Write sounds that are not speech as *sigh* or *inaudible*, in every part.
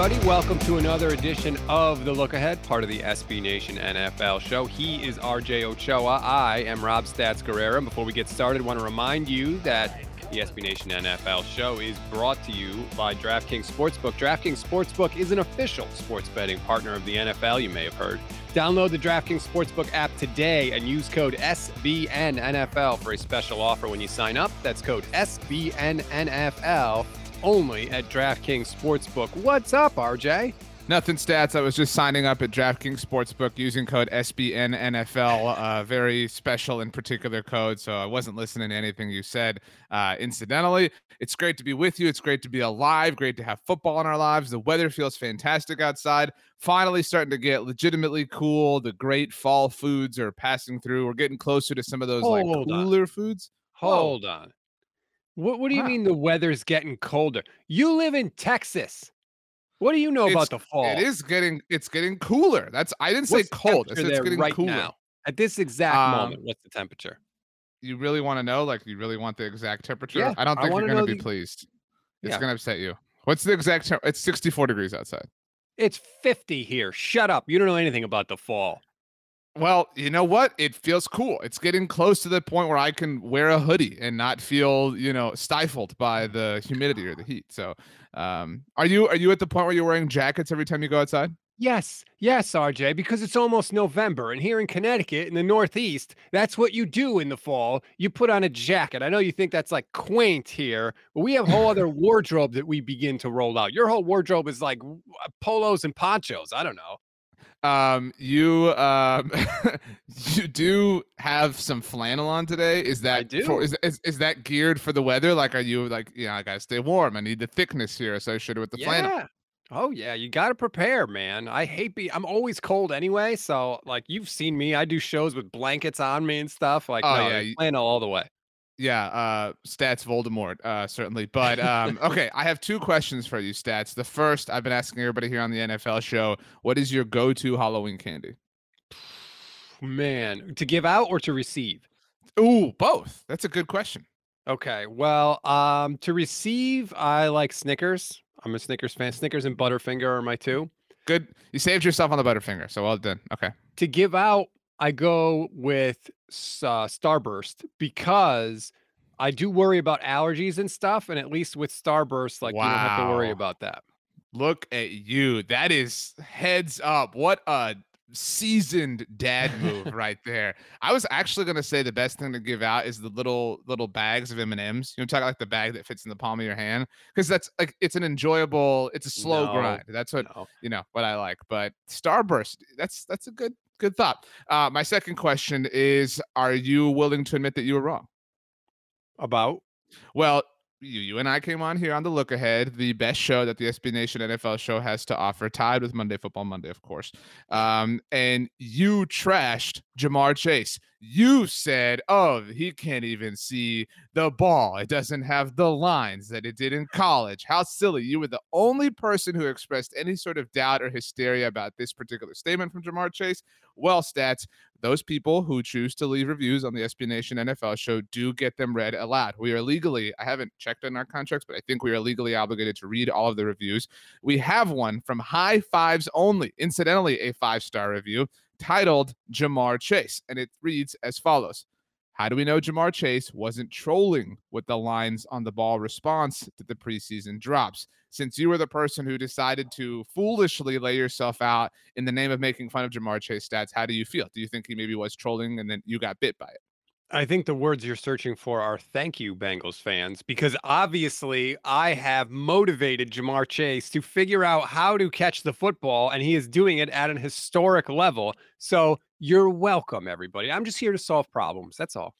everybody? Welcome to another edition of The Look Ahead, part of the SB Nation NFL show. He is RJ Ochoa. I am Rob Stats Guerrera. And before we get started, I want to remind you that the SB Nation NFL show is brought to you by DraftKings Sportsbook. DraftKings Sportsbook is an official sports betting partner of the NFL, you may have heard. Download the DraftKings Sportsbook app today and use code SBNNFL for a special offer when you sign up. That's code SBNNFL only at DraftKings Sportsbook. What's up, RJ? Nothing stats. I was just signing up at DraftKings Sportsbook using code SBNNFL. Uh, very special and particular code. So I wasn't listening to anything you said. Uh, incidentally, it's great to be with you. It's great to be alive. Great to have football in our lives. The weather feels fantastic outside. Finally, starting to get legitimately cool. The great fall foods are passing through. We're getting closer to some of those like Hold on. cooler foods. Hold on. What, what do you Huh. mean the weather's getting colder? You live in Texas. What do you know It's- about the fall? It is getting. It's getting cooler. That's. I didn't say What's the cold. I said it's getting right cooler. now? At this exact Um, moment, what's the temperature? You really want to know? Like, you really want the exact temperature? Yeah, I don't I think you're going to be the- pleased. It's Yeah. going to upset you. What's the exact? It's 64 degrees outside. It's 50 here. Shut up. You don't know anything about the fall. Well, you know what? It feels cool. It's getting close to the point where I can wear a hoodie and not feel, you know, stifled by the humidity or the heat. So, um, are you are you at the point where you're wearing jackets every time you go outside? Yes, yes, RJ, because it's almost November. And here in Connecticut, in the Northeast, that's what you do in the fall. You put on a jacket. I know you think that's like quaint here, but we have a whole other *laughs* wardrobe that we begin to roll out. Your whole wardrobe is like polos and ponchos. I don't know. Um, you um, *laughs* you do have some flannel on today. Is that I do. For, is, is is that geared for the weather? Like, are you like, you know, I gotta stay warm. I need the thickness here associated with the flannel. yeah. Oh yeah, you got to prepare, man. I hate be I'm always cold anyway, so like you've seen me, I do shows with blankets on me and stuff. Like, Oh, no, yeah, flannel all the way. Yeah, uh stats Voldemort, uh certainly. But um *laughs* okay, I have two questions for you, stats. The first, I've been asking everybody here on the NFL show, what is your go-to Halloween candy? *sighs* Man, to give out or to receive? Ooh, both. That's a good question. Okay. Well, um, to receive, I like Snickers. I'm a Snickers fan. Snickers and Butterfinger are my two. Good. You saved yourself on the Butterfinger, so well done. Okay. To give out, I go with uh, Starburst because I do worry about allergies and stuff. And at least with Starburst, like you don't have to worry about that. Look at you. That is heads up. What a seasoned dad move *laughs* right there. I was actually gonna say the best thing to give out is the little little bags of M and M's. You know, talk like the bag that fits in the palm of your hand, because that's like it's an enjoyable. It's a slow No, grind. That's what No. you know what I like. But Starburst, that's that's a good good thought. Uh, my second question is: Are you willing to admit that you were wrong? About Well, you, you and I came on here on the look ahead, the best show that the SB Nation NFL show has to offer, tied with Monday Football Monday, of course. Um, and you trashed Ja'Marr Chase. You said, "Oh, he can't even see the ball. It doesn't have the lines that it did in college. How silly!" You were the only person who expressed any sort of doubt or hysteria about this particular statement from Ja'Marr Chase. Well, stats those people who choose to leave reviews on the SB Nation NFL show do get them read aloud. We are legally, I haven't checked on our contracts, but I think we are legally obligated to read all of the reviews. We have one from High Fives Only, incidentally, a five star review titled Ja'Marr Chase. And it reads as follows How do we know Ja'Marr Chase wasn't trolling with the lines on the ball response to the preseason drops? Since you were the person who decided to foolishly lay yourself out in the name of making fun of Ja'Marr Chase stats, how do you feel? Do you think he maybe was trolling and then you got bit by it? I think the words you're searching for are thank you, Bengals fans, because obviously I have motivated Ja'Marr Chase to figure out how to catch the football, and he is doing it at an historic level. So you're welcome, everybody. I'm just here to solve problems. That's all.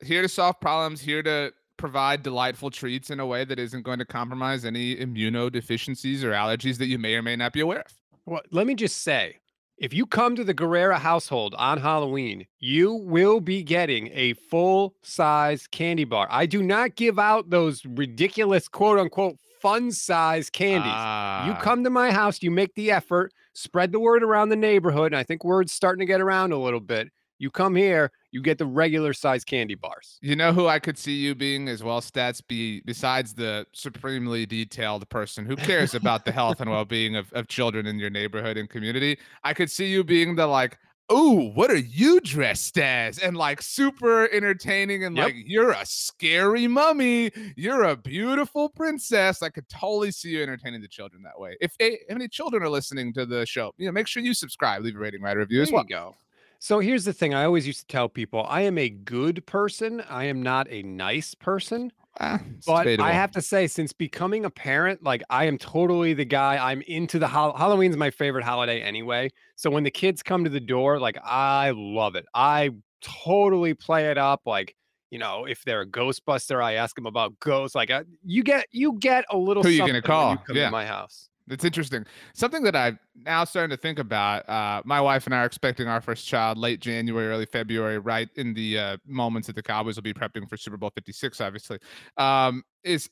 Here to solve problems, here to provide delightful treats in a way that isn't going to compromise any immunodeficiencies or allergies that you may or may not be aware of. Well, let me just say if you come to the Guerrera household on Halloween, you will be getting a full size candy bar. I do not give out those ridiculous quote unquote fun size candies. Ah. You come to my house, you make the effort, spread the word around the neighborhood. And I think word's starting to get around a little bit. You come here, you get the regular size candy bars. You know who I could see you being as well, stats be besides the supremely detailed person who cares about the health and *laughs* well-being of, of children in your neighborhood and community. I could see you being the like, oh, what are you dressed as? And like super entertaining and Yep. like you're a scary mummy, you're a beautiful princess. I could totally see you entertaining the children that way. If, if any children are listening to the show, you know, make sure you subscribe, leave a rating, write a review as There well. you go. So here's the thing I always used to tell people I am a good person. I am not a nice person. Ah, But debatable. I have to say, since becoming a parent, like I am totally the guy. I'm into the hol- Halloween's my favorite holiday anyway. So when the kids come to the door, like I love it. I totally play it up. Like you know, if they're a Ghostbuster, I ask them about ghosts. Like uh, you get you get a little. Who you gonna call? You Yeah. my house. It's interesting. Something that I'm now starting to think about. Uh, my wife and I are expecting our first child late January, early February, right in the uh, moments that the Cowboys will be prepping for Super Bowl 56. Obviously, um, is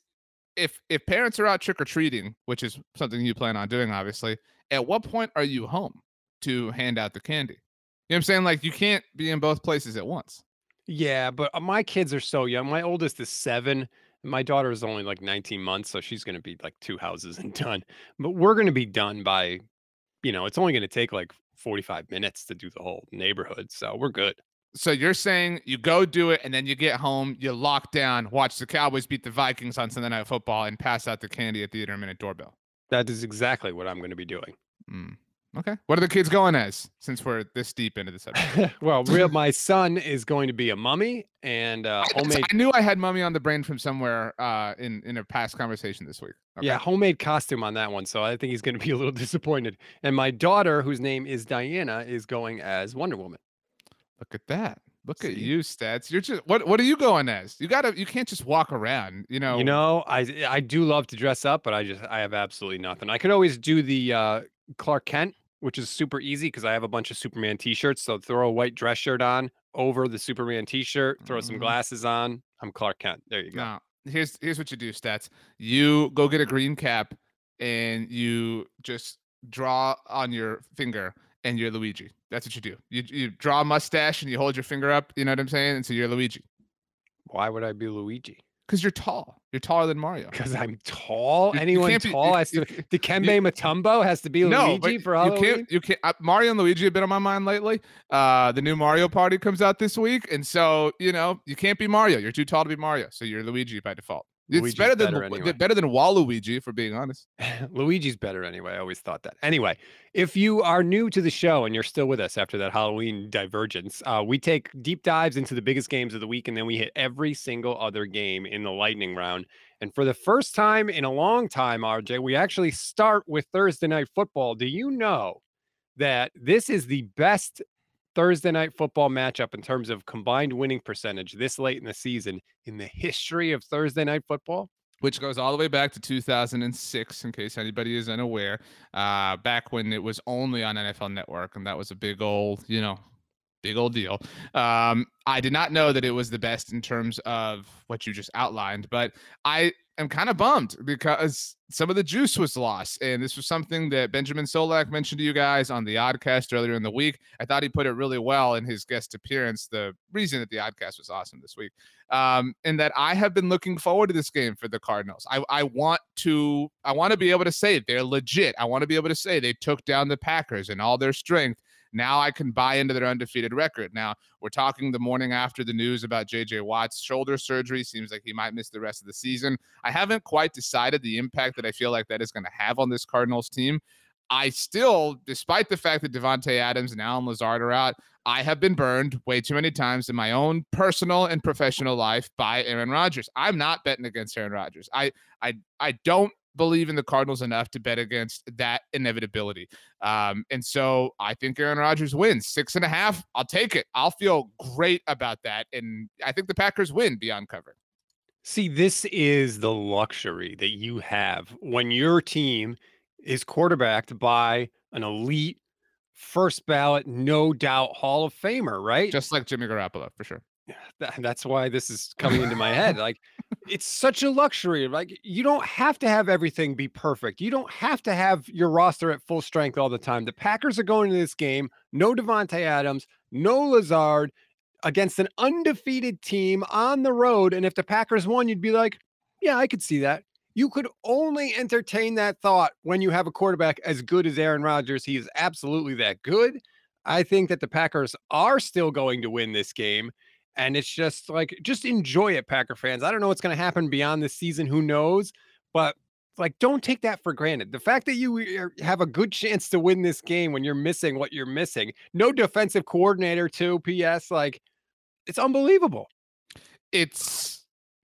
if if parents are out trick or treating, which is something you plan on doing, obviously. At what point are you home to hand out the candy? You know what I'm saying? Like you can't be in both places at once. Yeah, but uh, my kids are so young. My oldest is seven. My daughter is only like 19 months, so she's going to be like two houses and done. But we're going to be done by, you know, it's only going to take like 45 minutes to do the whole neighborhood. So we're good. So you're saying you go do it and then you get home, you lock down, watch the Cowboys beat the Vikings on Sunday Night Football, and pass out the candy at the intermittent doorbell. That is exactly what I'm going to be doing. Mm. Okay. What are the kids going as? Since we're this deep into the subject, *laughs* well, real, my son is going to be a mummy and uh, homemade. *laughs* I knew I had mummy on the brain from somewhere uh, in in a past conversation this week. Okay. Yeah, homemade costume on that one. So I think he's going to be a little *laughs* disappointed. And my daughter, whose name is Diana, is going as Wonder Woman. Look at that. Look at you, stats. You're just what? What are you going as? You gotta. You can't just walk around. You know. You know, I I do love to dress up, but I just I have absolutely nothing. I could always do the uh Clark Kent, which is super easy because I have a bunch of Superman t-shirts. So throw a white dress shirt on over the Superman t-shirt, throw some Mhm. glasses on. I'm Clark Kent. There you go. No. Here's here's what you do, stats. You go get a green cap, and you just draw on your finger, and you're Luigi. That's what you do. You you draw a mustache, and you hold your finger up. You know what I'm saying? And so you're Luigi. Why would I be Luigi? Because you're tall. You're taller than Mario. Because I'm tall. You- you Anyone be- tall you- has you- to. Dikembe Mutombo has to be No, Luigi for you Halloween. can't. You can't. Uh, Mario and Luigi have been on my mind lately. Uh, the new Mario Party comes out this week, and so you know you can't be Mario. You're too tall to be Mario, so you're Luigi by default. It's Luigi's better than better anyway. better than Waluigi, for being honest. *laughs* Luigi's better anyway. I always thought that. Anyway, if you are new to the show and you're still with us after that Halloween divergence, uh, we take deep dives into the biggest games of the week and then we hit every single other game in the lightning round. And for the first time in a long time, RJ, we actually start with Thursday night football. Do you know that this is the best Thursday night football matchup in terms of combined winning percentage this late in the season in the history of Thursday night football? which goes all the way back to 2006 in case anybody is unaware uh back when it was only on nfl network and that was a big old you know big old deal um i did not know that it was the best in terms of what you just outlined but i am kind of bummed because some of the juice was lost and this was something that benjamin solak mentioned to you guys on the oddcast earlier in the week i thought he put it really well in his guest appearance the reason that the oddcast was awesome this week um, and that I have been looking forward to this game for the Cardinals. I, I want to I want to be able to say they're legit. I want to be able to say they took down the Packers and all their strength. Now I can buy into their undefeated record. Now we're talking the morning after the news about JJ Watt's shoulder surgery. Seems like he might miss the rest of the season. I haven't quite decided the impact that I feel like that is going to have on this Cardinals team. I still, despite the fact that Davante Adams and Allen Lazard are out, I have been burned way too many times in my own personal and professional life by Aaron Rodgers. I'm not betting against Aaron Rodgers. I I I don't believe in the Cardinals enough to bet against that inevitability. Um, and so I think Aaron Rodgers wins six and a half. I'll take it. I'll feel great about that. And I think the Packers win beyond cover. See, this is the luxury that you have when your team is quarterbacked by an elite first ballot, no doubt Hall of Famer, right? Just like Jimmy Garoppolo, for sure. That, that's why this is coming into my head. Like, *laughs* it's such a luxury. Like, you don't have to have everything be perfect. You don't have to have your roster at full strength all the time. The Packers are going to this game, no Davante Adams, no Lazard, against an undefeated team on the road. And if the Packers won, you'd be like, yeah, I could see that. You could only entertain that thought when you have a quarterback as good as Aaron Rodgers. He is absolutely that good. I think that the Packers are still going to win this game. And it's just like, just enjoy it, Packer fans. I don't know what's going to happen beyond this season. Who knows? But like, don't take that for granted. The fact that you have a good chance to win this game when you're missing what you're missing, no defensive coordinator, too. P.S. Like, it's unbelievable. It's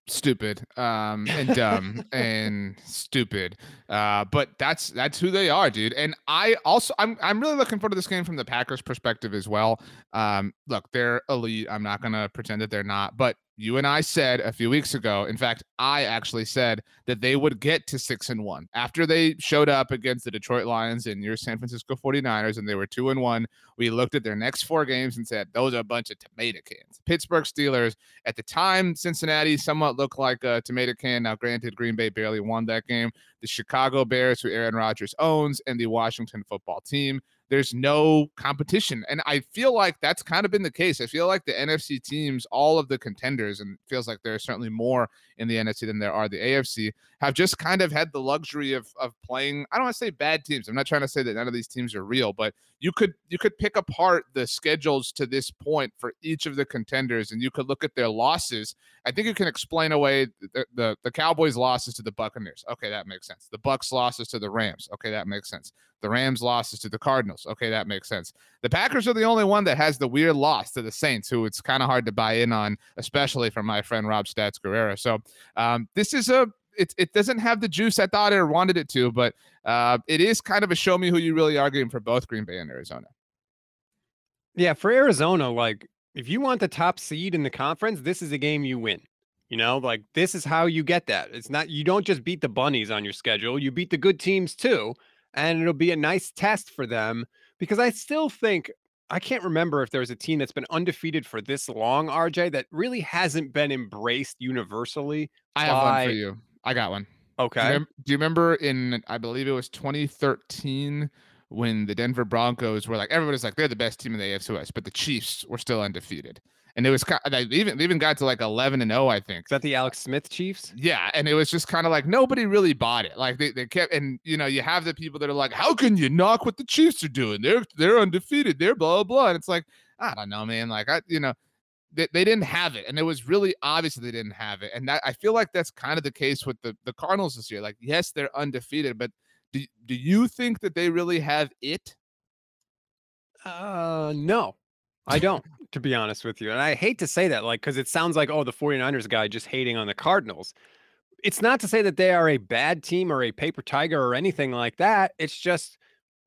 stupid um and dumb *laughs* and stupid uh but that's that's who they are dude and i also i'm i'm really looking forward to this game from the packers perspective as well. Um look they're elite i'm not gonna pretend that they're not but you and I said a few weeks ago. In fact, I actually said that they would get to six and one after they showed up against the Detroit Lions and your San Francisco 49ers, and they were two and one. We looked at their next four games and said, those are a bunch of tomato cans. Pittsburgh Steelers, at the time, Cincinnati somewhat looked like a tomato can. Now, granted, Green Bay barely won that game. The Chicago Bears, who Aaron Rodgers owns, and the Washington football team there's no competition. And I feel like that's kind of been the case. I feel like the NFC teams, all of the contenders, and feels like there's certainly more in the NFC than there are the AFC, have just kind of had the luxury of of playing. I don't want to say bad teams. I'm not trying to say that none of these teams are real, but you could you could pick apart the schedules to this point for each of the contenders, and you could look at their losses. I think you can explain away the the, the Cowboys' losses to the Buccaneers. Okay, that makes sense. The Bucks' losses to the Rams. Okay, that makes sense. The Rams' losses to the Cardinals. Okay, that makes sense. The Packers are the only one that has the weird loss to the Saints, who it's kind of hard to buy in on, especially from my friend Rob Stats Guerrera. So um, this is a it, it doesn't have the juice I thought it wanted it to, but uh, it is kind of a show me who you really are game for both Green Bay and Arizona. Yeah, for Arizona, like if you want the top seed in the conference, this is a game you win. You know, like this is how you get that. It's not you don't just beat the bunnies on your schedule, you beat the good teams too, and it'll be a nice test for them because I still think I can't remember if there's a team that's been undefeated for this long, RJ, that really hasn't been embraced universally. I have by... one for you. I got one. Okay. Do you, remember, do you, remember, in I believe it was 2013 when the Denver Broncos were like everybody's like they're the best team in the AFC West, but the Chiefs were still undefeated. And it was kind of, they even they even got to like 11 and 0, I think. Is that the Alex Smith Chiefs? Yeah, and it was just kind of like nobody really bought it. Like they, they kept and you know, you have the people that are like, How can you knock what the Chiefs are doing? They're they're undefeated, they're blah blah blah. And it's like, I don't know, man. Like I, you know, they, they didn't have it and it was really obvious they didn't have it and that i feel like that's kind of the case with the, the cardinals this year like yes they're undefeated but do, do you think that they really have it uh no i don't to be honest with you and i hate to say that like because it sounds like oh the 49ers guy just hating on the cardinals it's not to say that they are a bad team or a paper tiger or anything like that it's just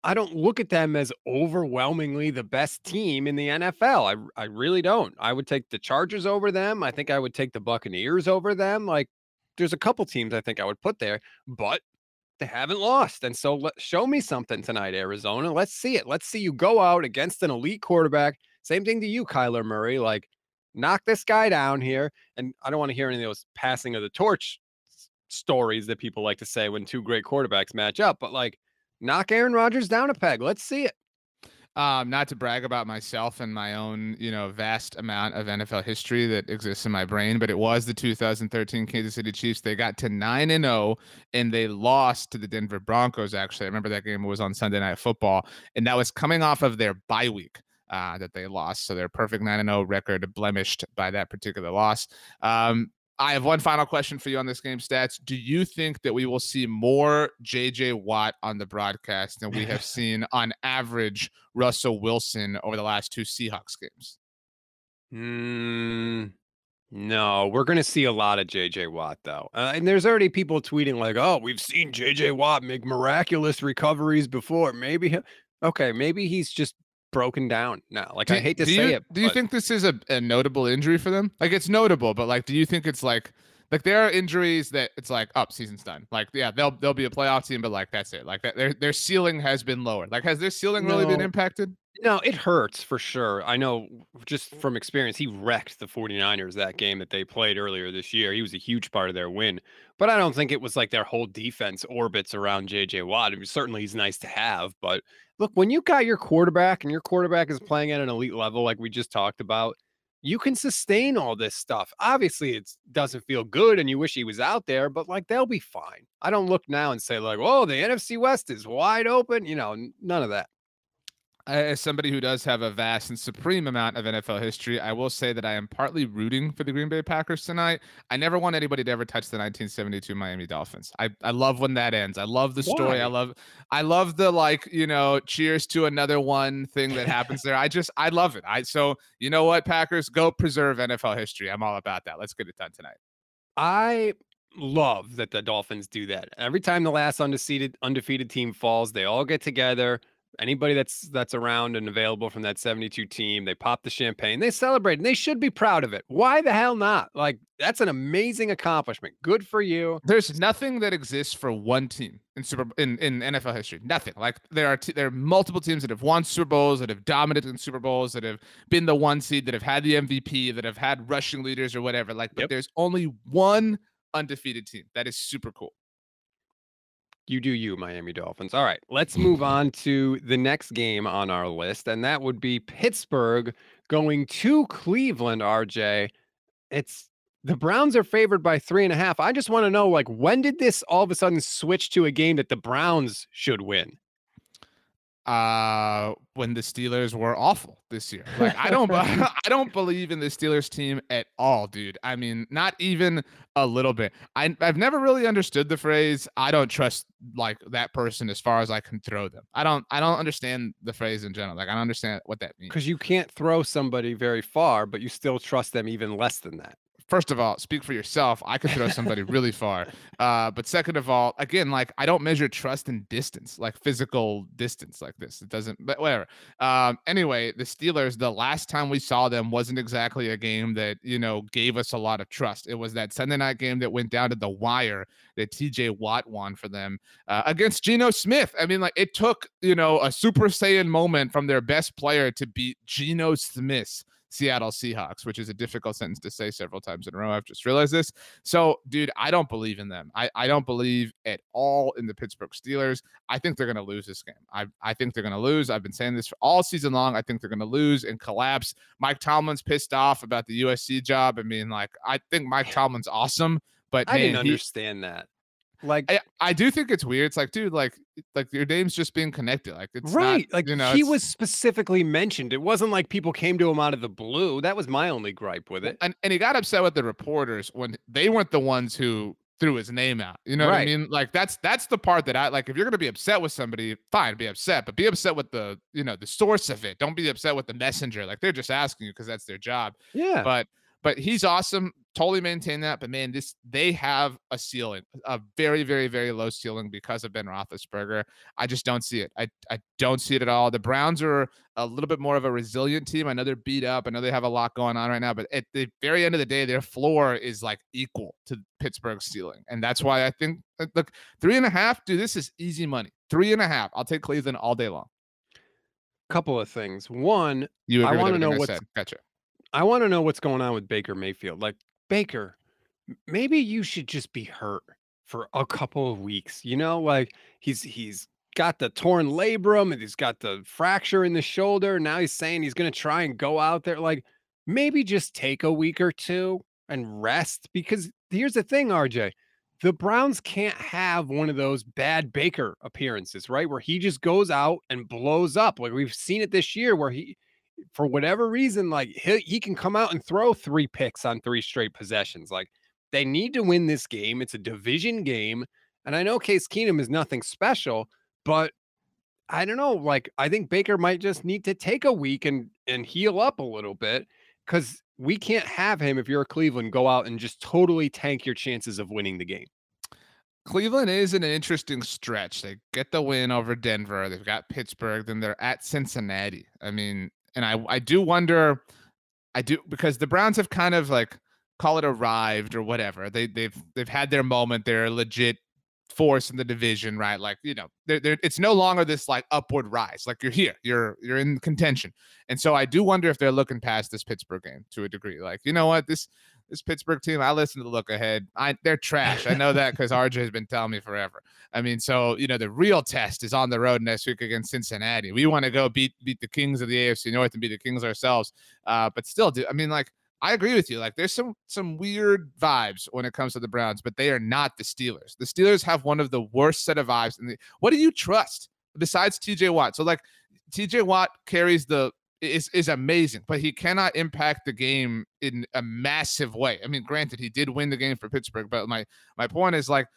I don't look at them as overwhelmingly the best team in the NFL. I I really don't. I would take the Chargers over them. I think I would take the Buccaneers over them. Like there's a couple teams I think I would put there, but they haven't lost. And so let show me something tonight, Arizona. Let's see it. Let's see you go out against an elite quarterback. Same thing to you, Kyler Murray. Like knock this guy down here. And I don't want to hear any of those passing of the torch stories that people like to say when two great quarterbacks match up, but like knock Aaron Rodgers down a peg. Let's see it. Um, not to brag about myself and my own, you know, vast amount of NFL history that exists in my brain, but it was the 2013 Kansas City Chiefs. They got to 9 and 0 and they lost to the Denver Broncos actually. I remember that game was on Sunday Night Football and that was coming off of their bye week. Uh, that they lost. So their perfect 9 0 record blemished by that particular loss. Um, I have one final question for you on this game stats. Do you think that we will see more JJ Watt on the broadcast than we have *laughs* seen on average Russell Wilson over the last two Seahawks games? Mm, no, we're going to see a lot of JJ Watt though. Uh, and there's already people tweeting like, "Oh, we've seen JJ Watt make miraculous recoveries before. Maybe okay, maybe he's just broken down now. Like Do- I hate to say you, it. Do you but- think this is a, a notable injury for them? Like it's notable, but like, do you think it's like like there are injuries that it's like up season's done. Like yeah, they'll they'll be a playoff team, but like that's it. Like that their their ceiling has been lowered. Like has their ceiling really been impacted? No, it hurts for sure. I know just from experience, he wrecked the 49ers that game that they played earlier this year. He was a huge part of their win. But I don't think it was like their whole defense orbits around JJ Watt. I mean, certainly he's nice to have. But look, when you got your quarterback and your quarterback is playing at an elite level, like we just talked about, you can sustain all this stuff. Obviously, it doesn't feel good and you wish he was out there, but like they'll be fine. I don't look now and say, like, oh, the NFC West is wide open. You know, none of that. As somebody who does have a vast and supreme amount of NFL history, I will say that I am partly rooting for the Green Bay Packers tonight. I never want anybody to ever touch the 1972 Miami Dolphins. I, I love when that ends. I love the story. I love I love the like, you know, cheers to another one thing that happens there. I just I love it. I so you know what, Packers, go preserve NFL history. I'm all about that. Let's get it done tonight. I love that the Dolphins do that. Every time the last undefeated undefeated team falls, they all get together. Anybody that's that's around and available from that 72 team, they pop the champagne, they celebrate, and they should be proud of it. Why the hell not? Like that's an amazing accomplishment. Good for you. There's nothing that exists for one team in Super in, in NFL history. Nothing. Like there are t- there are multiple teams that have won Super Bowls, that have dominated in Super Bowls, that have been the one seed, that have had the MVP, that have had rushing leaders or whatever. Like, but Yep. there's only one undefeated team. That is super cool. You do you, Miami Dolphins. All right, let's move *laughs* on to the next game on our list, and that would be Pittsburgh going to Cleveland, RJ. It's the Browns are favored by three and a half. I just want to know, like, when did this all of a sudden switch to a game that the Browns should win? Uh, when the Steelers were awful this year, like I don't, *laughs* *laughs* I don't believe in the Steelers team at all, dude. I mean, not even a little bit. I, I've never really understood the phrase "I don't trust" like that person as far as I can throw them. I don't, I don't understand the phrase in general. Like I don't understand what that means. Because you can't throw somebody very far, but you still trust them even less than that. First of all, speak for yourself. I could throw somebody *laughs* really far. Uh, but second of all, again, like I don't measure trust in distance, like physical distance like this. It doesn't, but whatever. Um, anyway, the Steelers, the last time we saw them wasn't exactly a game that, you know, gave us a lot of trust. It was that Sunday night game that went down to the wire that TJ Watt won for them uh, against Geno Smith. I mean, like it took, you know, a Super Saiyan moment from their best player to beat Geno Smith. Seattle Seahawks, which is a difficult sentence to say several times in a row. I've just realized this. So, dude, I don't believe in them. I, I don't believe at all in the Pittsburgh Steelers. I think they're going to lose this game. I, I think they're going to lose. I've been saying this for all season long. I think they're going to lose and collapse. Mike Tomlin's pissed off about the USC job. I mean, like, I think Mike *sighs* Tomlin's awesome, but I man, didn't he- understand that. Like, I, I do think it's weird. It's like, dude, like, like your name's just being connected. Like, it's not- right. like you know, he was specifically mentioned. It wasn't like people came to him out of the blue. That was my only gripe with it. and and he got upset with the reporters when they weren't the ones who threw his name out. You know what I mean? Like that's that's the part that I like. If you're gonna be upset with somebody, fine, be upset, but be upset with the you know the source of it. Don't be upset with the messenger. Like they're just asking you because that's their job. Yeah. But but he's awesome. Totally maintain that. But man, this they have a ceiling, a very very very low ceiling because of Ben Roethlisberger. I just don't see it. I I don't see it at all. The Browns are a little bit more of a resilient team. I know they're beat up. I know they have a lot going on right now, but at the very end of the day, their floor is like equal to Pittsburgh's ceiling. And that's why I think, uh, look, three and a half, dude, this is easy money. Three and a half. I'll take Cleveland all day long. couple of things. One, You I wanna know what's- Gotcha. I want to know what's going on with Baker Mayfield. Like, Baker, maybe you should just be hurt for a couple of weeks. You know, like he's he's got the torn labrum and he's got the fracture in the shoulder. Now he's saying he's going to try and go out there. Like, maybe just take a week or two and rest because here's the thing, RJ. The Browns can't have one of those bad Baker appearances, right? Where he just goes out and blows up. Like we've seen it this year where he, for whatever reason, like he, he can come out and throw three picks on three straight possessions. Like they need to win this game. It's a division game. And I know Case Keenum is nothing special, but I don't know. Like I think Baker might just need to take a week and and heal up a little bit because we can't have him if you're a Cleveland go out and just totally tank your chances of winning the game. Cleveland is an interesting stretch. They get the win over Denver. They've got Pittsburgh. Then they're at Cincinnati. I mean, and I I do wonder, I do because the Browns have kind of like call it arrived or whatever. They they've they've had their moment. They're a legit force in the division, right? Like, you know, they're, they're, it's no longer this like upward rise. Like you're here, you're you're in contention. And so I do wonder if they're looking past this Pittsburgh game to a degree. Like, you know what, this this Pittsburgh team, I listen to the look ahead. I they're trash. I know that because RJ has been telling me forever. I mean, so you know, the real test is on the road next week against Cincinnati. We want to go beat beat the Kings of the AFC North and beat the Kings ourselves. Uh, but still, do I mean like I agree with you. Like there's some some weird vibes when it comes to the Browns, but they are not the Steelers. The Steelers have one of the worst set of vibes. And what do you trust besides TJ Watt? So like TJ Watt carries the is is amazing, but he cannot impact the game in a massive way. I mean, granted, he did win the game for Pittsburgh, but my my point is like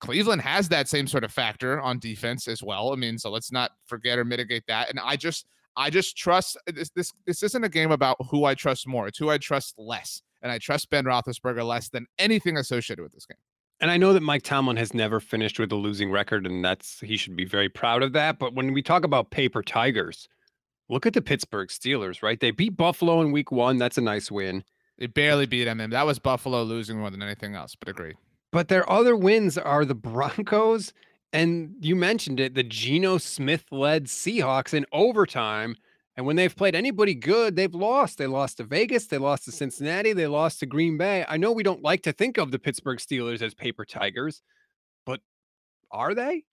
Cleveland has that same sort of factor on defense as well. I mean, so let's not forget or mitigate that. And I just I just trust uh, this. This this isn't a game about who I trust more. It's who I trust less, and I trust Ben Roethlisberger less than anything associated with this game. And I know that Mike Tomlin has never finished with a losing record, and that's he should be very proud of that. But when we talk about paper tigers, look at the Pittsburgh Steelers. Right, they beat Buffalo in Week One. That's a nice win. They barely beat them, that was Buffalo losing more than anything else. But agree. But their other wins are the Broncos and you mentioned it, the Geno Smith led Seahawks in overtime. And when they've played anybody good, they've lost. They lost to Vegas, they lost to Cincinnati, they lost to Green Bay. I know we don't like to think of the Pittsburgh Steelers as paper tigers, but are they?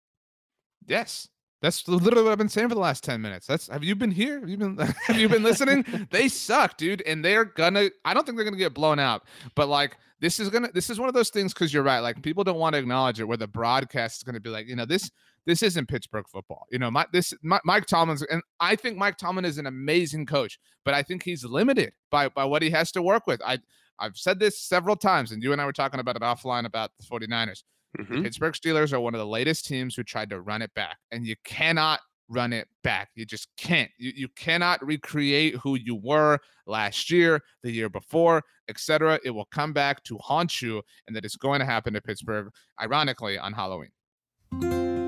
Yes. That's literally what I've been saying for the last 10 minutes. That's have you been here? Have you been *laughs* have you been listening? they suck, dude. And they're gonna I don't think they're gonna get blown out, but like this is gonna this is one of those things because you're right. Like people don't want to acknowledge it where the broadcast is gonna be like, you know, this this isn't Pittsburgh football. You know, my this my, Mike Tomlin's and I think Mike Tomlin is an amazing coach, but I think he's limited by by what he has to work with. I I've said this several times, and you and I were talking about it offline about the 49ers. Mm-hmm. The Pittsburgh Steelers are one of the latest teams who tried to run it back, and you cannot run it back. You just can't. You, you cannot recreate who you were last year, the year before, etc. It will come back to haunt you, and that is going to happen to Pittsburgh, ironically, on Halloween.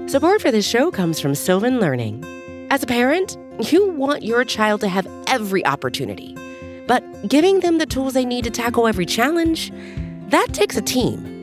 Support for this show comes from Sylvan Learning. As a parent, you want your child to have every opportunity, but giving them the tools they need to tackle every challenge, that takes a team.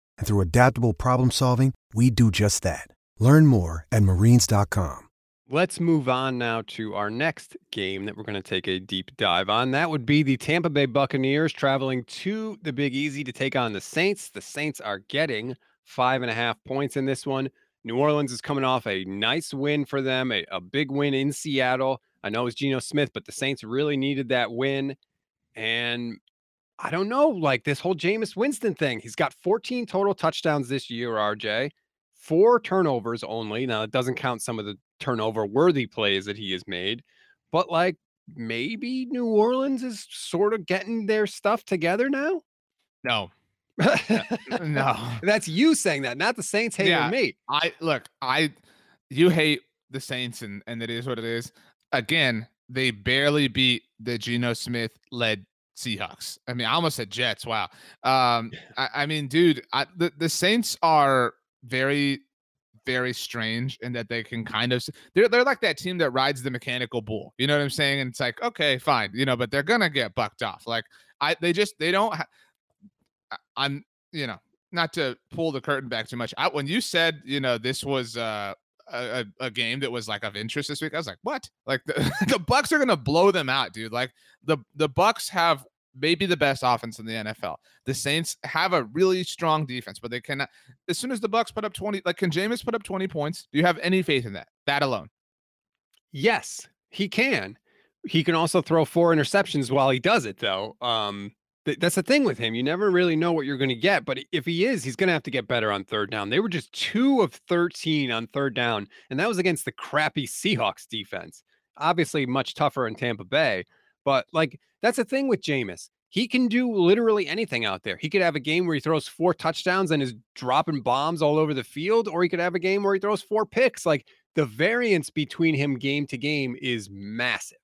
And through adaptable problem solving, we do just that. Learn more at marines.com. Let's move on now to our next game that we're going to take a deep dive on. That would be the Tampa Bay Buccaneers traveling to the Big Easy to take on the Saints. The Saints are getting five and a half points in this one. New Orleans is coming off a nice win for them, a, a big win in Seattle. I know it was Geno Smith, but the Saints really needed that win. And I don't know, like this whole Jameis Winston thing. He's got 14 total touchdowns this year, RJ four turnovers only. Now, it doesn't count some of the turnover worthy plays that he has made, but like maybe New Orleans is sort of getting their stuff together now. No. *laughs* no. That's you saying that, not the Saints hating Yeah. me. I look, I you hate the Saints and and it is what it is. Again, they barely beat the Geno Smith led Seahawks. I mean, I almost said Jets. Wow. Um, *laughs* I, I mean, dude, I, the the Saints are very very strange in that they can kind of they're they're like that team that rides the mechanical bull. You know what I'm saying? And it's like, okay, fine, you know, but they're gonna get bucked off. Like I they just they don't ha- I'm you know, not to pull the curtain back too much. I, when you said, you know, this was uh a, a game that was like of interest this week, I was like, what? Like the, *laughs* the Bucks are gonna blow them out, dude. Like the the Bucks have maybe the best offense in the NFL. The Saints have a really strong defense, but they cannot. As soon as the Bucks put up twenty, like can Jameis put up twenty points? Do you have any faith in that? That alone? Yes, he can. He can also throw four interceptions while he does it, though. Um, that's the thing with him. You never really know what you're going to get. But if he is, he's going to have to get better on third down. They were just two of 13 on third down, and that was against the crappy Seahawks defense. Obviously, much tougher in Tampa Bay. But like, that's the thing with Jameis. He can do literally anything out there. He could have a game where he throws four touchdowns and is dropping bombs all over the field, or he could have a game where he throws four picks. Like, the variance between him game to game is massive.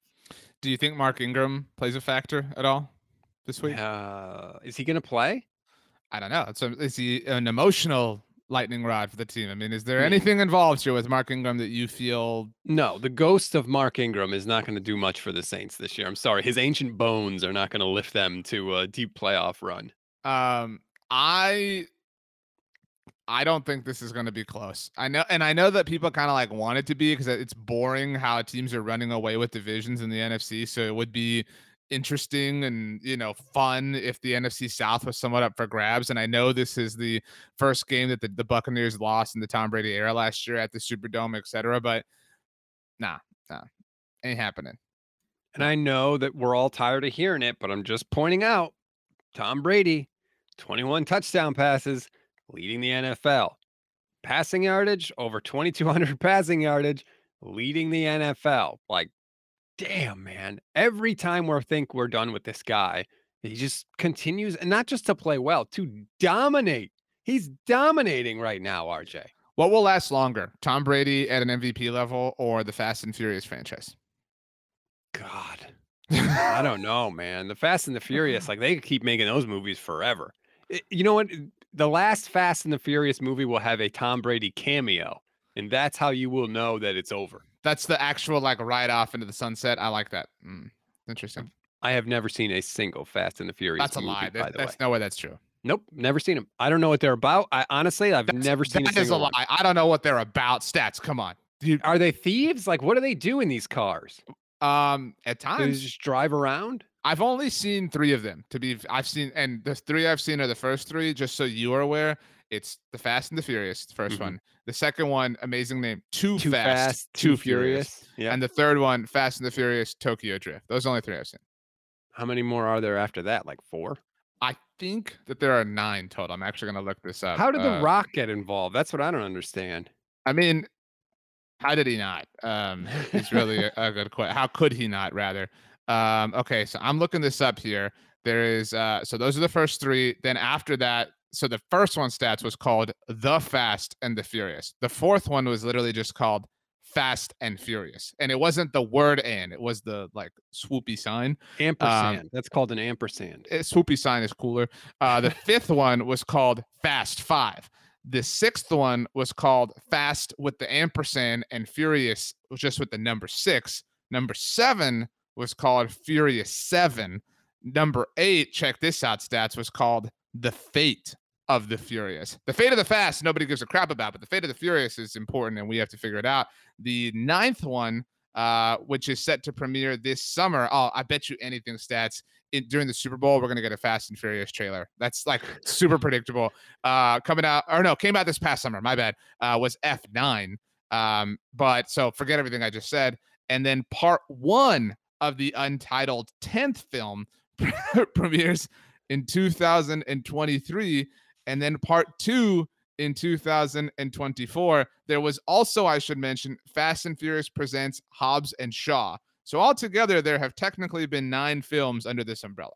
Do you think Mark Ingram plays a factor at all this week? Uh, is he going to play? I don't know. A, is he an emotional lightning rod for the team? I mean, is there anything involved here with Mark Ingram that you feel? No, the ghost of Mark Ingram is not going to do much for the Saints this year. I'm sorry. His ancient bones are not going to lift them to a deep playoff run. Um, I I don't think this is going to be close. I know, and I know that people kind of like want it to be because it's boring how teams are running away with divisions in the NFC. So it would be interesting and you know fun if the NFC South was somewhat up for grabs. And I know this is the first game that the, the Buccaneers lost in the Tom Brady era last year at the Superdome, etc. But nah, nah, ain't happening. And I know that we're all tired of hearing it, but I'm just pointing out Tom Brady, 21 touchdown passes, leading the NFL. Passing yardage, over 2,200 *laughs* passing yardage, leading the NFL. Like, damn, man. Every time we think we're done with this guy, he just continues, and not just to play well, to dominate. He's dominating right now, RJ. What will last longer, Tom Brady at an MVP level or the Fast and Furious franchise? God. I don't *laughs* know, man. The Fast and the Furious, like they could keep making those movies forever. You know what? The last Fast and the Furious movie will have a Tom Brady cameo, and that's how you will know that it's over. That's the actual like ride off into the sunset. I like that. Mm, interesting. I have never seen a single Fast and the Furious. That's a movie, lie. by That- the way. that's no way that's true. Nope, never seen them. I don't know what they're about. I honestly, I've That's- never seen. That a is a lie. one. I don't know what they're about. Stats. Come on. You, Are they thieves? Like, what do they do in these cars? um, at times just drive around? I've only seen three of them. To be, I've seen, and the three I've seen are the first three. Just so you are aware, it's the Fast and the Furious, the 1st Mhm. one. The second one, amazing name, Too, Too Fast, fast, too furious. Yeah. and the third one, Fast and the Furious, Tokyo Drift. Those are the only three I've seen. How many more are there after that? Like four? I think that there are nine total. I'm actually gonna look this up. How did The Uh, Rock get involved? That's what I don't understand. I mean, how did he not? Um, it's really a, a good question. How could he not? Rather. Um, okay, so I'm looking this up here. There is uh, so those are the first three. Then after that, so the first one stats was called The Fast and the Furious. The fourth one was literally just called Fast and Furious, and it wasn't the word "and," it was the like swoopy sign. Ampersand. That's called an ampersand. Eh, swoopy sign is cooler. Uh, the fifth one was called Fast Five. The sixth one was called Fast with the ampersand and Furious was just with the number six. Number seven was called Furious Seven. Number eight, check this out, stats was called The Fate of the Furious. The fate of the Fast, nobody gives a crap about, but the fate of the Furious is important and we have to figure it out. The ninth one, uh, which is set to premiere this summer. Oh, I bet you anything stats. In, during the Super Bowl, we're gonna get a Fast and Furious trailer. That's like super predictable. Uh, coming out or no, came out this past summer. My bad. Uh, was F9. Um, but so forget everything I just said. And then part one of the untitled 10th film *laughs* premieres in 2023 and then part 2 in 2024 there was also I should mention Fast and Furious presents Hobbs and Shaw. So altogether there have technically been 9 films under this umbrella.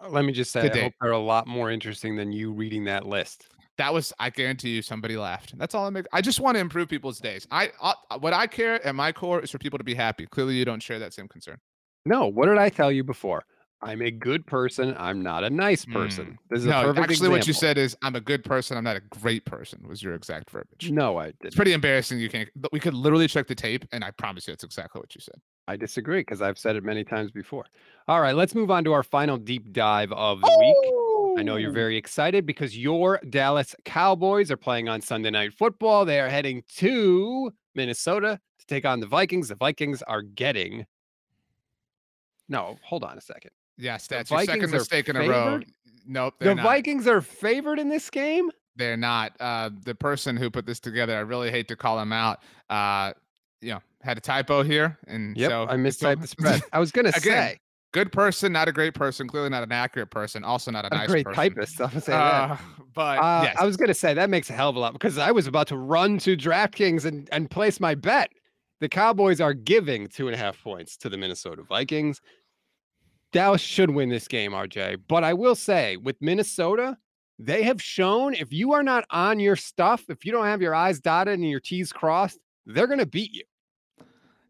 Uh, Let me just say, Good I hope they're a lot more interesting than you reading that list. that was I guarantee you somebody laughed. That's all I make I just want to improve people's days. I, I what I care at my core is for people to be happy. Clearly you don't share that same concern. No, what did I tell you before? I'm a good person. I'm not a nice hmm. person. This is a no actually what you said is I'm a good person I'm not a great person was your exact verbiage No, I It's didn't. pretty embarrassing. You can't. but We could literally check the tape, and I promise you, it's exactly what you said. I disagree because I've said it many times before. All right, let's move on to our final deep dive of the week. I know you're oh! very excited because your Dallas Cowboys are playing on Sunday Night Football. They are heading to Minnesota to take on the Vikings. The Vikings are getting. No, hold on a second. Yes, that's The your Vikings second mistake in a row. Nope, they're The not. Vikings are favored in this game. They're not. Uh, the person who put this together, I really hate to call him out. Uh, you know, had a typo here, and Yep, so I mistyped the spread. I was gonna Again, say Good person, not a great person. Clearly not an accurate person. Also not a, a nice great person. typist. I'm gonna say that. Uh, but Uh, yes, I was gonna say that makes a hell of a lot because I was about to run to DraftKings and, and place my bet. The Cowboys are giving two and a half points to the Minnesota Vikings. Dallas should win this game, RJ. But I will say, with Minnesota, they have shown if you are not on your stuff, if you don't have your I's dotted and your T's crossed, they're gonna beat you.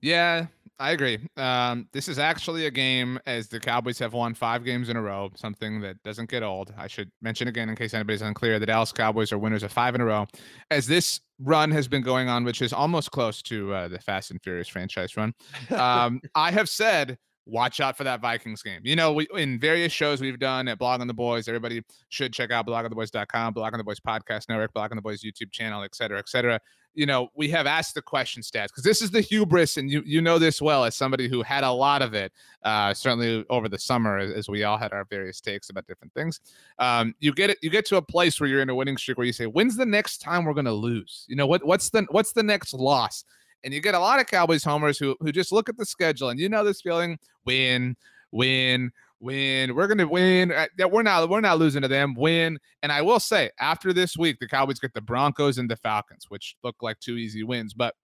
Yeah, I agree. Um, this is actually a game as the Cowboys have won five games in a row, something that doesn't get old. I should mention again, in case anybody's unclear, the Dallas Cowboys are winners of five in a row. As this run has been going on, which is almost close to uh, the Fast and Furious franchise run, *laughs* um, I have said, watch out for that Vikings game. You know, we, in various shows we've done at Blogging the Boys, everybody should check out bloggingtheboys.com, Blog on the Boys podcast network, Blogging the Boys YouTube channel, et cetera, et cetera you know, we have asked the question stats because this is the hubris, and you you know this well as somebody who had a lot of it, uh, certainly over the summer, as, as we all had our various takes about different things. Um, you get it, you get to a place where you're in a winning streak where you say, when's the next time we're gonna lose? You know, what what's the what's the next loss? And you get a lot of Cowboys homers who who just look at the schedule and you know this feeling, win, win, win. We're gonna win. Uh, We're not we're not losing to them. Win. And I will say, after this week, the Cowboys get the Broncos and the Falcons, which look like two easy wins. But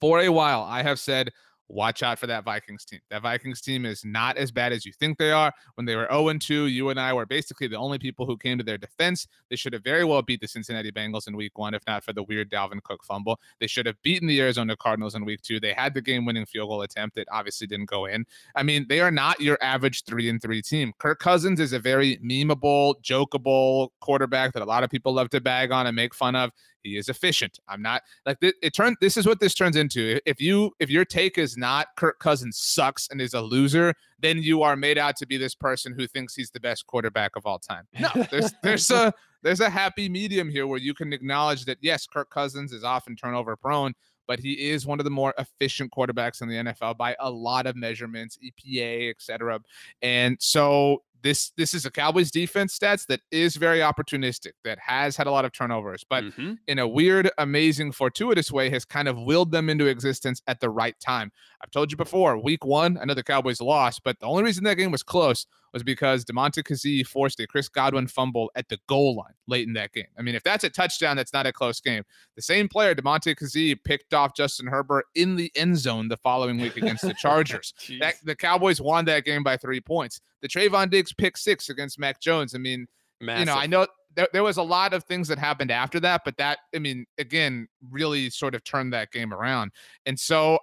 for a while, I have said, watch out for that Vikings team. That Vikings team is not as bad as you think they are. When they were 0 2, you and I were basically the only people who came to their defense. They should have very well beat the Cincinnati Bengals in week one, if not for the weird Dalvin Cook fumble. They should have beaten the Arizona Cardinals in week two. They had the game winning field goal attempt. It obviously didn't go in. I mean, they are not your average three and three team. Kirk Cousins is a very memeable, jokeable quarterback that a lot of people love to bag on and make fun of. He is efficient. I'm not like it, it turned. This is what this turns into. If you if your take is not Kirk Cousins sucks and is a loser, then you are made out to be this person who thinks he's the best quarterback of all time. No, there's *laughs* there's a there's a happy medium here where you can acknowledge that yes, Kirk Cousins is often turnover prone, but he is one of the more efficient quarterbacks in the NFL by a lot of measurements, EPA, etc. And so this this is a Cowboys defense stats that is very opportunistic, that has had a lot of turnovers, but Mhm. in a weird, amazing, fortuitous way has kind of willed them into existence at the right time. I've told you before, week one, I know the Cowboys lost, but the only reason that game was close was because Damontae Kazee forced a Chris Godwin fumble at the goal line late in that game. I mean, if that's a touchdown, that's not a close game. The same player, Damontae Kazee, picked off Justin Herbert in the end zone the following week against the *laughs* Chargers. That, the Cowboys won that game by three points. The Trevon Diggs pick six against Mac Jones. I mean, you know, I know there, there was a lot of things that happened after that, but that, I mean, again, really sort of turned that game around. And so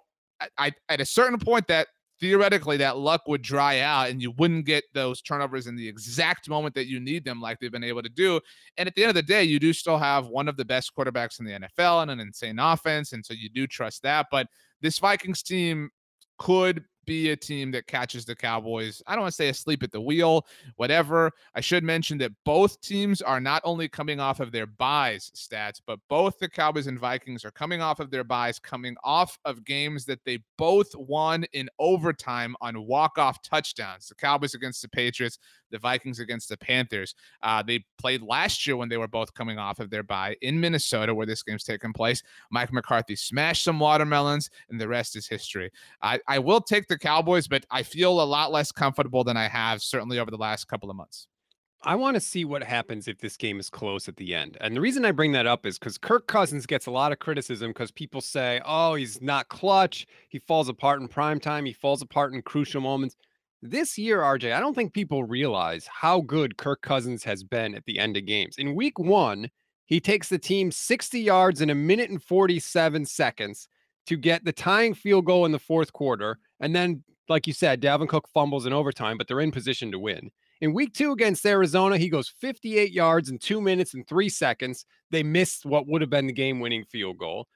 I, at a certain point that theoretically that luck would dry out and you wouldn't get those turnovers in the exact moment that you need them like they've been able to do. And at the end of the day, you do still have one of the best quarterbacks in the NFL and an insane offense. And so you do trust that. But this Vikings team could be a team that catches the Cowboys. I don't want to say asleep at the wheel, whatever. I should mention that both teams are not only coming off of their byes stats, but both the Cowboys and Vikings are coming off of their byes, coming off of games that they both won in overtime on walk-off touchdowns. The Cowboys against the Patriots, the Vikings against the Panthers. Uh, they played last year when they were both coming off of their bye in Minnesota, where this game's taking place. Mike McCarthy smashed some watermelons, and the rest is history. I, I will take the Cowboys, but I feel a lot less comfortable than I have certainly over the last couple of months. I want to see what happens if this game is close at the end. And the reason I bring that up is because Kirk Cousins gets a lot of criticism because people say, oh, he's not clutch. He falls apart in prime time. He falls apart in crucial moments. This year, RJ, I don't think people realize how good Kirk Cousins has been at the end of games. In week one, he takes the team 60 yards in a minute and 47 seconds to get the tying field goal in the fourth quarter. And then, like you said, Dalvin Cook fumbles in overtime, but they're in position to win. In week two against Arizona, he goes 58 yards in two minutes and three seconds. They missed what would have been the game winning field goal.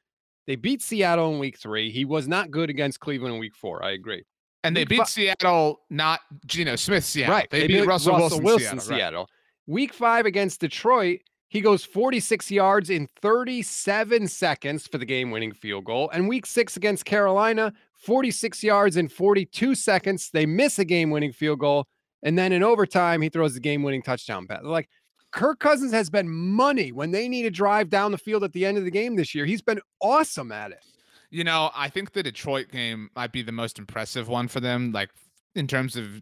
They beat Seattle in week three. He was not good against Cleveland in week four. I agree. And they Week beat Seattle, not Geno Smith Seattle. Right. They, beat Russell, Wilson, Seattle. Seattle. right. Week five against Detroit, he goes 46 yards in 37 seconds for the game winning field goal. And week six against Carolina, 46 yards in 42 seconds. They miss a game winning field goal. And then in overtime, he throws the game winning touchdown pass. Like Kirk Cousins has been money when they need to drive down the field at the end of the game this year. He's been awesome at it. You know, I think the Detroit game might be the most impressive one for them, like in terms of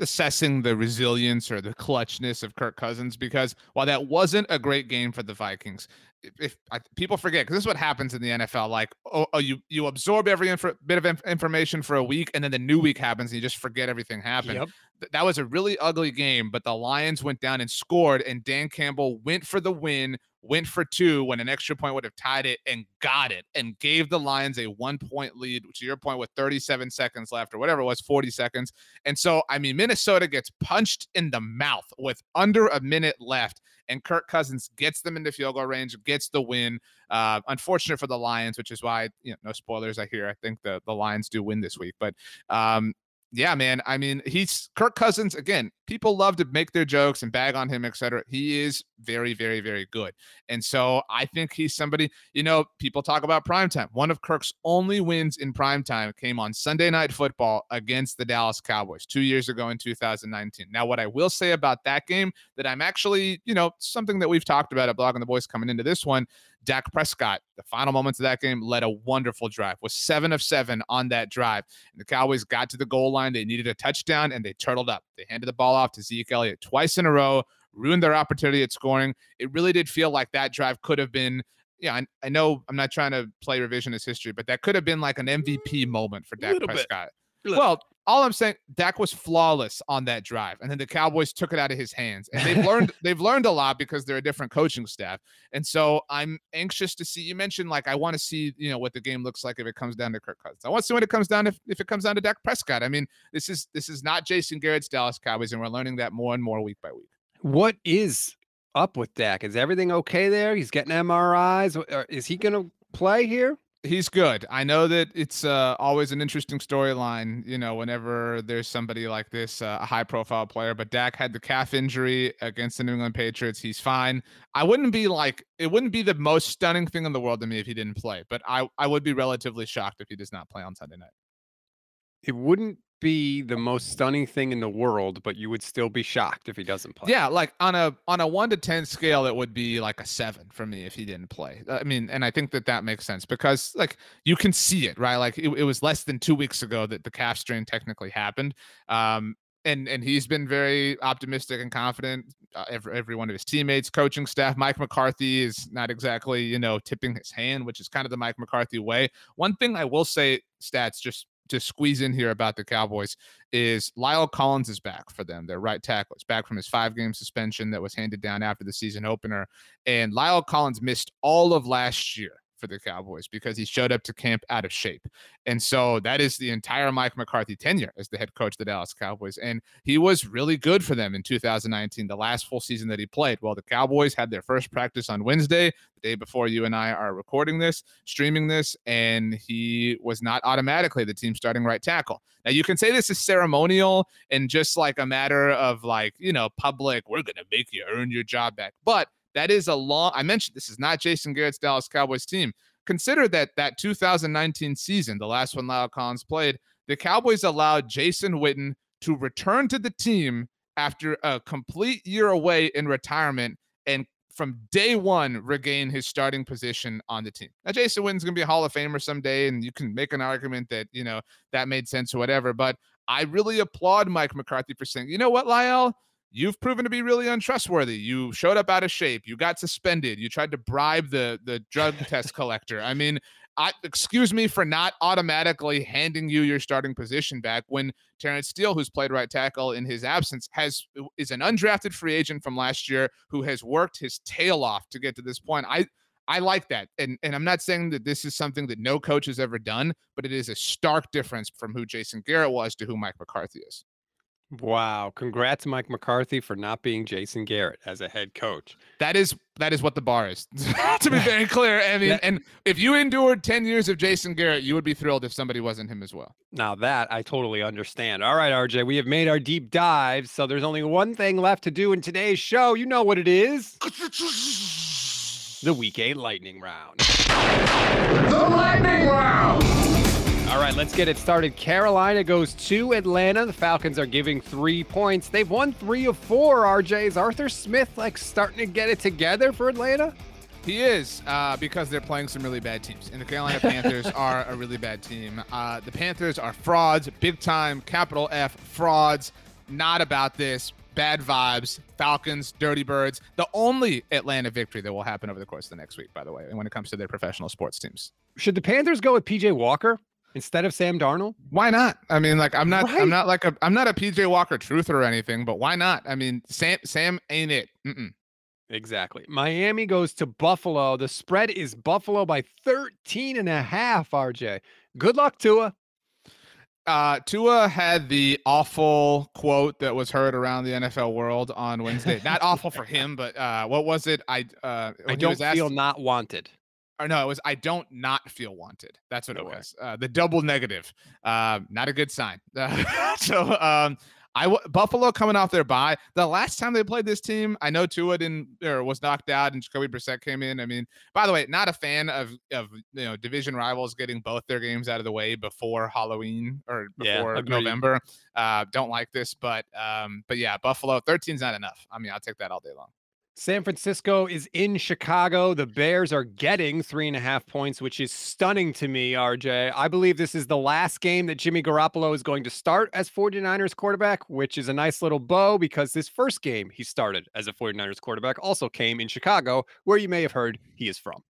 assessing the resilience or the clutchness of Kirk Cousins. Because while that wasn't a great game for the Vikings, if, if I, people forget, because this is what happens in the NFL, like oh, oh you you absorb every inf- bit of inf- information for a week, and then the new week happens, and you just forget everything happened. Th- that was a really ugly game, but the Lions went down and scored, and Dan Campbell went for the win, went for two when an extra point would have tied it, and got it, and gave the Lions a one point lead, to your point, with 37 seconds left, or whatever it was, 40 seconds. And so, I mean, Minnesota gets punched in the mouth with under a minute left, and Kirk Cousins gets them into field goal range, gets the win. Uh, unfortunate for the Lions, which is why, you know, no spoilers. I hear. I think the the Lions do win this week, but um, yeah, man. I mean, he's Kirk Cousins again. People love to make their jokes and bag on him, etc. He is very, very, very good. And so I think he's somebody, you know, people talk about primetime. One of Kirk's only wins in primetime came on Sunday night football against the Dallas Cowboys two years ago in 2019. Now, what I will say about that game that I'm actually, you know, something that we've talked about at Blogging the Boys coming into this one, Dak Prescott, the final moments of that game, led a wonderful drive, was seven of seven on that drive. And the Cowboys got to the goal line. They needed a touchdown and they turtled up. They handed the ball off to Zeke Elliott twice in a row, ruined their opportunity at scoring. It really did feel like that drive could have been. Yeah, I, I know I'm not trying to play revisionist history, but that could have been like an mm, MVP moment for Dak Little bit. Prescott. Well, all I'm saying, Dak was flawless on that drive, and then the Cowboys took it out of his hands. And they've *laughs* learned they've learned a lot because they're a different coaching staff. And so I'm anxious to see. You mentioned like I want to see you know what the game looks like if it comes down to Kirk Cousins. I want to see when it comes down if, if it comes down to Dak Prescott. I mean, this is this is not Jason Garrett's Dallas Cowboys, and we're learning that more and more week by week. What is up with Dak? Is everything okay there? He's getting MRIs. Is he going to play here? He's good. I know that it's uh, always an interesting storyline, you know, whenever there's somebody like this, uh, a high profile player. But Dak had the calf injury against the New England Patriots. He's fine. I wouldn't be like, it wouldn't be the most stunning thing in the world to me if he didn't play, but I, I would be relatively shocked if he does not play on Sunday night. It wouldn't be the most stunning thing in the world, but you would still be shocked if he doesn't play. Yeah, like on a on a one to ten scale, it would be like a seven for me if he didn't play. I mean, and I think that that makes sense because like you can see it, right? Like it, it was less than two weeks ago that the calf strain technically happened. Um, and and he's been very optimistic and confident. Uh, every every one of his teammates, coaching staff, Mike McCarthy is not exactly you know tipping his hand, which is kind of the Mike McCarthy way. One thing I will say, stats just to squeeze in here about the Cowboys is La'el Collins is back for them. Their right tackle is back from his five game suspension that was handed down after the season opener. And La'el Collins missed all of last year for the Cowboys because he showed up to camp out of shape. And so that is the entire Mike McCarthy tenure as the head coach of the Dallas Cowboys. And he was really good for them in 2019, the last full season that he played. Well, the Cowboys had their first practice on Wednesday, the day before you and I are recording this, streaming this, and he was not automatically the team starting right tackle. Now, you can say this is ceremonial and just like a matter of like, you know, public, we're going to make you earn your job back. But that is a long. I mentioned this is not Jason Garrett's Dallas Cowboys team. Consider that that 2019 season, the last one La'el Collins played, the Cowboys allowed Jason Witten to return to the team after a complete year away in retirement and from day one regain his starting position on the team. Now, Jason Witten's going to be a Hall of Famer someday, and you can make an argument that, you know, that made sense or whatever. But I really applaud Mike McCarthy for saying, you know what, La'el? You've proven to be really untrustworthy. You showed up out of shape. You got suspended. You tried to bribe the the drug test collector. I mean, I, excuse me for not automatically handing you your starting position back when Terence Steele, who's played right tackle in his absence, has is an undrafted free agent from last year who has worked his tail off to get to this point. I I like that. And and I'm not saying that this is something that no coach has ever done, but it is a stark difference from who Jason Garrett was to who Mike McCarthy is. Wow. Congrats, Mike McCarthy, for not being Jason Garrett as a head coach. That is that is what the bar is. *laughs* to be *laughs* very clear. I mean, and if you endured 10 years of Jason Garrett, you would be thrilled if somebody wasn't him as well. Now that I totally understand. All right, RJ, we have made our deep dive. So there's only one thing left to do in today's show. You know what it is. *laughs* the week eight lightning round. The lightning round! All right, let's get it started. Carolina goes to Atlanta. The Falcons are giving three points. They've won three of four, RJ. Is Arthur Smith like starting to get it together for Atlanta? He is uh, because they're playing some really bad teams, and the Carolina Panthers *laughs* are a really bad team. Uh, the Panthers are frauds, big time, capital F frauds. Not about this. Bad vibes. Falcons, Dirty Birds. The only Atlanta victory that will happen over the course of the next week, by the way, when it comes to their professional sports teams. Should the Panthers go with PJ Walker? Instead of Sam Darnold? Why not? I mean, like I'm not right. I'm not like a I'm not a PJ Walker truther or anything, but why not? I mean, Sam Sam ain't it. Mm-mm. Exactly. Miami goes to Buffalo. The spread is Buffalo by 13 and a half, RJ. Good luck, Tua. Uh, Tua had the awful quote that was heard around the NFL world on Wednesday. Not *laughs* awful for him, but uh, what was it? I uh, I don't asked, feel not wanted or no, it was I don't not feel wanted. That's what it was. Uh, the double negative, uh, not a good sign. Uh, *laughs* so um, I w- Buffalo coming off their bye. The last time they played this team, I know Tua didn't or was knocked out, and Jacoby Brissett came in. I mean, by the way, not a fan of of you know division rivals getting both their games out of the way before Halloween or before yeah, November. Uh, don't like this, but um, but yeah, Buffalo 13's not enough. I mean, I'll take that all day long. San Francisco is in Chicago. The Bears are getting three and a half points, which is stunning to me, RJ. I believe this is the last game that Jimmy Garoppolo is going to start as 49ers quarterback, which is a nice little bow because this first game he started as a 49ers quarterback also came in Chicago, where you may have heard he is from.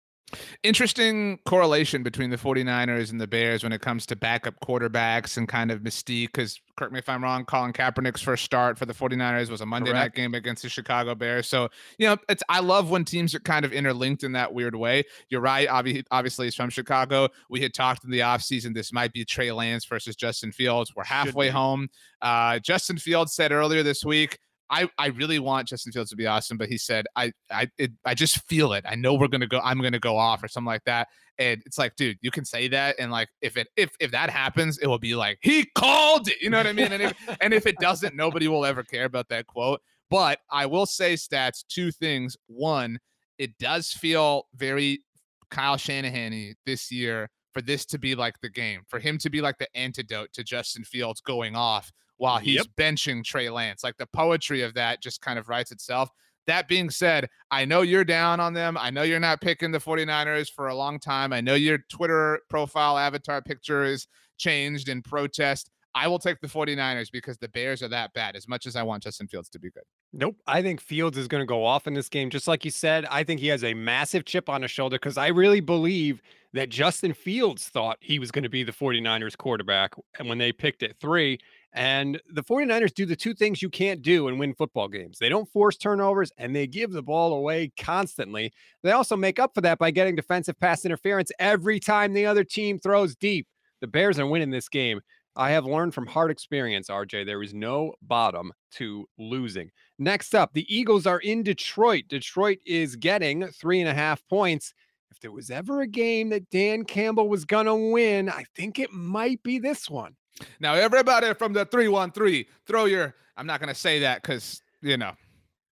Interesting correlation between the 49ers and the Bears when it comes to backup quarterbacks and kind of mystique. Because, correct me if I'm wrong, Colin Kaepernick's first start for the 49ers was a Monday Correct. night game against the Chicago Bears. So, you know, it's I love when teams are kind of interlinked in that weird way. You're right. Obviously, he's from Chicago. We had talked in the offseason this might be Trey Lance versus Justin Fields. We're halfway home. Uh, Justin Fields said earlier this week, I, I really want Justin Fields to be awesome, but he said I I it, I just feel it. I know we're gonna go. I'm gonna go off or something like that. And it's like, dude, you can say that, and like if it if if that happens, it will be like he called it. You know what I mean? And if *laughs* and if it doesn't, nobody will ever care about that quote. But I will say, stats. Two things. One, it does feel very Kyle Shanahan this year for this to be like the game, for him to be like the antidote to Justin Fields going off while he's yep. benching Trey Lance. Like the poetry of that just kind of writes itself. That being said, I know you're down on them. I know you're not picking the 49ers for a long time. I know your Twitter profile avatar picture is changed in protest. I will take the 49ers because the Bears are that bad, as much as I want Justin Fields to be good. Nope. I think Fields is going to go off in this game. Just like you said, I think he has a massive chip on his shoulder because I really believe that Justin Fields thought he was going to be the 49ers quarterback and when they picked at three. And the 49ers do the two things you can't do and win football games. They don't force turnovers and they give the ball away constantly. They also make up for that by getting defensive pass interference every time the other team throws deep. The Bears are winning this game. I have learned from hard experience, RJ, there is no bottom to losing. Next up, the Eagles are in Detroit. Detroit is getting three and a half points. If there was ever a game that Dan Campbell was going to win, I think it might be this one. Now, everybody from the 313, throw your, I'm not going to say that because, you know,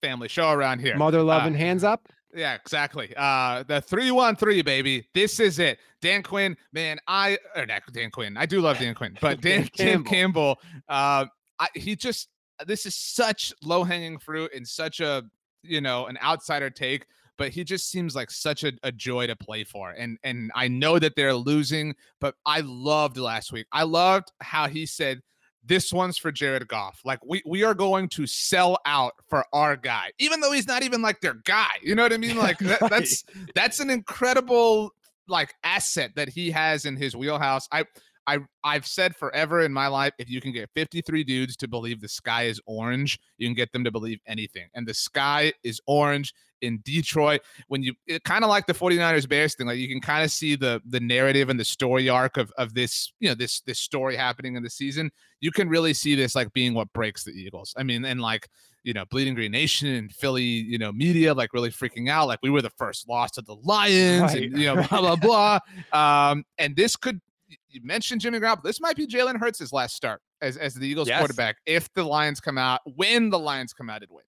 family show around here. Mother loving uh, hands up. Yeah, exactly. Uh the 313, baby. This is it. Dan Quinn, man, I or not Dan Quinn. I do love Dan Quinn, *laughs* but Dan, Dan Campbell. Campbell, uh I, he just this is such low-hanging fruit and such a you know an outsider take but he just seems like such a, a, joy to play for. And and I know that they're losing, but I loved last week. I loved how he said, This one's for Jared Goff. Like we we are going to sell out for our guy, even though he's not even like their guy. You know what I mean? *laughs* Like that, that's that's an incredible like asset that he has in his wheelhouse. I I I've said forever in my life, if you can get 53 dudes to believe the sky is orange, you can get them to believe anything. And the sky is orange in Detroit. When you kind of like the 49ers Bears thing, like you can kind of see the the narrative and the story arc of of this, you know, this this story happening in the season. You can really see this like being what breaks the Eagles. I mean, and like you know, Bleeding Green Nation and Philly, you know, media like really freaking out, like we were the first loss to the Lions, right. and you know, *laughs* blah blah blah. Um, and this could you mentioned Jimmy Garoppolo. This might be Jalen Hurts' last start as, as the Eagles yes. quarterback if the Lions come out, when the Lions come out and win.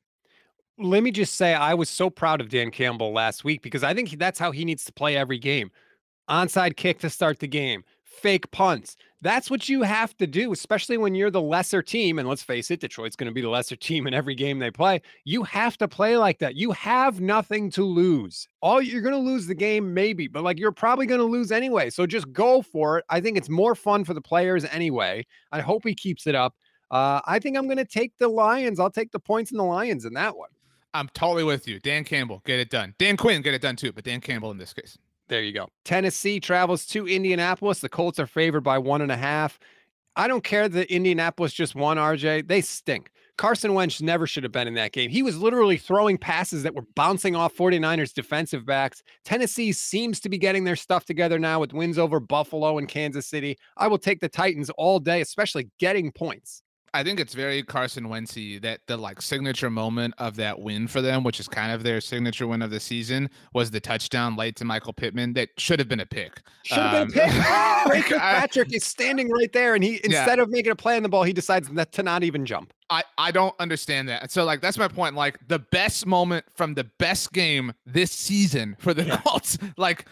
Let me just say, I was so proud of Dan Campbell last week because I think that's how he needs to play every game. Onside kick to start the game, fake punts. That's what you have to do, especially when you're the lesser team. And let's face it, Detroit's going to be the lesser team in every game they play. You have to play like that. You have nothing to lose. All you're going to lose the game, maybe, but like you're probably going to lose anyway. So just go for it. I think it's more fun for the players anyway. I hope he keeps it up. Uh, I think I'm going to take the Lions. I'll take the points in the Lions in that one. I'm totally with you. Dan Campbell, get it done. Dan Quinn, get it done too, but Dan Campbell in this case. There you go. Tennessee travels to Indianapolis. The Colts are favored by one and a half. I don't care that Indianapolis just won, RJ. They stink. Carson Wentz never should have been in that game. He was literally throwing passes that were bouncing off 49ers defensive backs. Tennessee seems to be getting their stuff together now with wins over Buffalo and Kansas City. I will take the Titans all day, especially getting points. I think it's very Carson Wentzy that the like signature moment of that win for them, which is kind of their signature win of the season, was the touchdown late to Michael Pittman that should have been a pick. Should have um, been a um, pick. *laughs* Patrick is standing right there, and he instead yeah. of making a play on the ball, he decides not, to not even jump. I, I don't understand that. So like that's my point. Like the best moment from the best game this season for the yeah. Colts, *laughs* like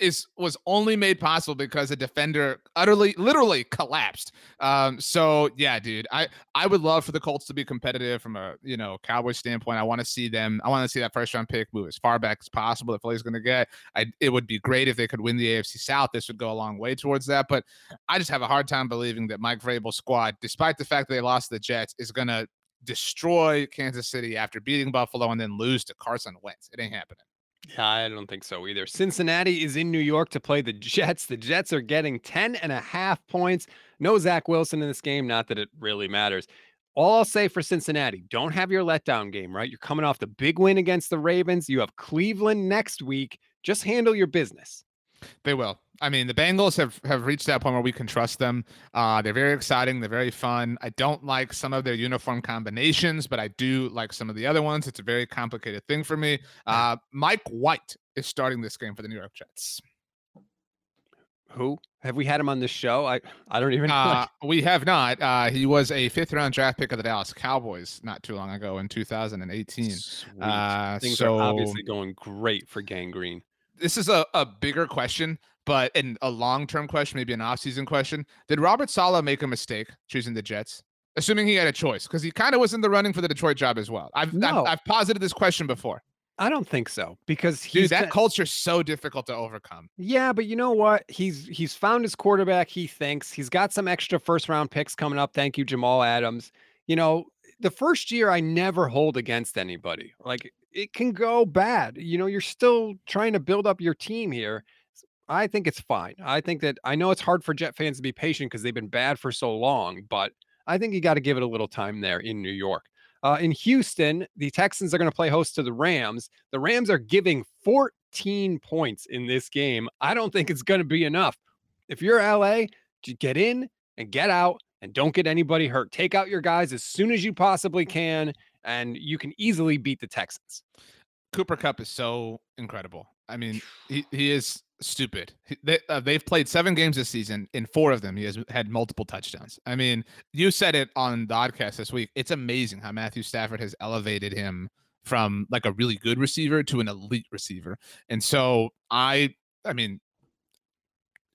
is was only made possible because a defender utterly literally collapsed. Um so yeah dude i i would love for the colts to be competitive from a you know cowboy standpoint. I want to see them i want to see that first round pick move as far back as possible if philly's going to get. I it would be great if they could win the afc south. This would go a long way towards that but i just have a hard time believing that mike vrabel's squad despite the fact that they lost the jets is going to destroy kansas city after beating buffalo and then lose to carson wentz. It ain't happening I don't think so either. Cincinnati is in New York to play the Jets. The Jets are getting 10 and a half points. No Zach Wilson in this game, not that it really matters. All I'll say for Cincinnati, don't have your letdown game, right? You're coming off the big win against the Ravens. You have Cleveland next week. Just handle your business. They will. I mean, the Bengals have have reached that point where we can trust them. Uh, they're very exciting. They're very fun. I don't like some of their uniform combinations, but I do like some of the other ones. It's a very complicated thing for me. Uh, Mike White is starting this game for the New York Jets. Who have we had him on this show? I I don't even. Uh, we have not. Uh, he was a fifth round draft pick of the Dallas Cowboys not too long ago in 2018. Uh, Things so, are obviously going great for Gang Green this is a, a bigger question, but in a long term question, maybe an off season question. Did Robert Saleh make a mistake choosing the Jets? Assuming he had a choice, because he kind of was in the running for the Detroit job as well. I've, no. I've, I've posited this question before. I don't think so because Dude, that culture's so difficult to overcome. Yeah, but you know what? He's he's found his quarterback. He thinks he's got some extra first round picks coming up. Thank you, Jamal Adams. You know, the first year I never hold against anybody. Like it can go bad. You know, you're still trying to build up your team here. I think it's fine. I think that I know it's hard for Jet fans to be patient because they've been bad for so long, but I think you got to give it a little time there in New York. Uh, in Houston, the Texans are going to play host to the Rams. The Rams are giving 14 points in this game. I don't think it's going to be enough. If you're LA, get in and get out and don't get anybody hurt. Take out your guys as soon as you possibly can, and you can easily beat the Texans. Cooper Kupp is so incredible. I mean, *sighs* he, he is stupid. He- They, uh, they've played seven games this season. In four of them, he has had multiple touchdowns. I mean, you said it on the podcast this week. It's amazing how Matthew Stafford has elevated him from like a really good receiver to an elite receiver. And so I, I mean,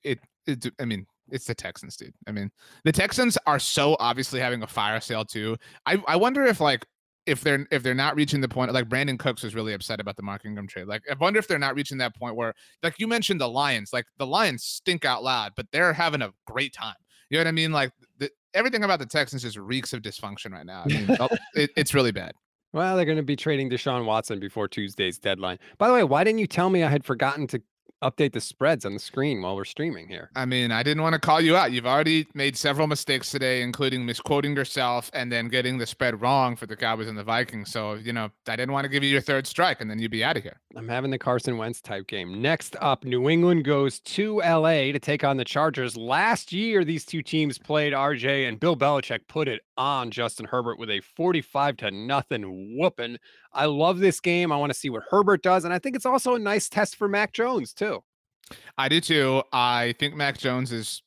it, it I mean, it's the Texans, dude. I mean, the Texans are so obviously having a fire sale too. I, I wonder if like if they're if they're not reaching the point like Brandin Cooks was really upset about the Mark Ingram trade. Like I wonder if they're not reaching that point where like you mentioned the Lions, like the Lions stink out loud, but they're having a great time. You know what I mean? Like the, everything about the Texans just reeks of dysfunction right now. I mean, oh, *laughs* it, it's really bad. Well, they're going to be trading Deshaun Watson before Tuesday's deadline. By the way, why didn't you tell me I had forgotten to update the spreads on the screen while we're streaming here? I mean, I didn't want to call you out. You've already made several mistakes today, including misquoting yourself and then getting the spread wrong for the Cowboys and the Vikings. So, you know, I didn't want to give you your third strike and then you'd be out of here. I'm having the Carson Wentz type game. Next up, New England goes to LA to take on the Chargers. Last year, these two teams played RJ and Bill Belichick put it on Justin Herbert with a 45 to nothing whooping. I love this game. I want to see what Herbert does. And I think it's also a nice test for Mac Jones, too. I do too. I think Mac Jones is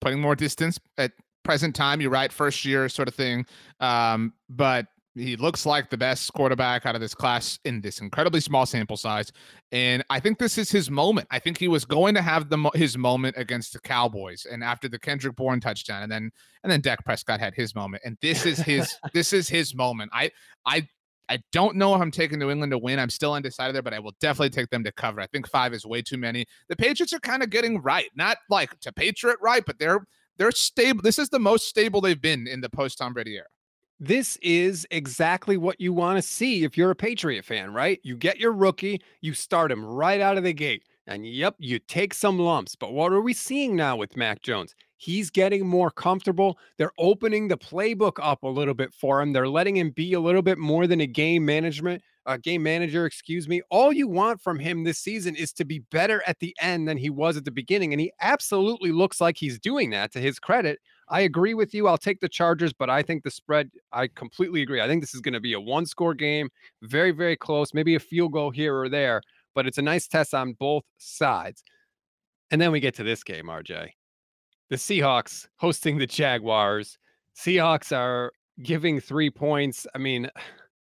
putting more distance at present time. You're right, first year sort of thing. Um, but he looks like the best quarterback out of this class in this incredibly small sample size. And I think this is his moment. I think he was going to have the his moment against the Cowboys, and after the Kendrick Bourne touchdown, and then and then Dak Prescott had his moment, and this is his *laughs* this is his moment. I I I don't know if I'm taking New England to win. I'm still undecided there, but I will definitely take them to cover. I think five is way too many. The Patriots are kind of getting right, not like to Patriot right, but they're they're stable. This is the most stable they've been in the post Tom Brady era. This is exactly what you want to see if you're a Patriot fan, right? You get your rookie, you start him right out of the gate. And yep, you take some lumps. But what are we seeing now with Mac Jones? He's getting more comfortable. They're opening the playbook up a little bit for him. They're letting him be a little bit more than a game management, a game manager, excuse me. All you want from him this season is to be better at the end than he was at the beginning. And he absolutely looks like he's doing that to his credit. I agree with you. I'll take the Chargers, but I think the spread, I completely agree. I think this is going to be a one score game, very, very close, maybe a field goal here or there, but it's a nice test on both sides. And then we get to this game, RJ. The Seahawks hosting the Jaguars. Seahawks are giving three points. I mean,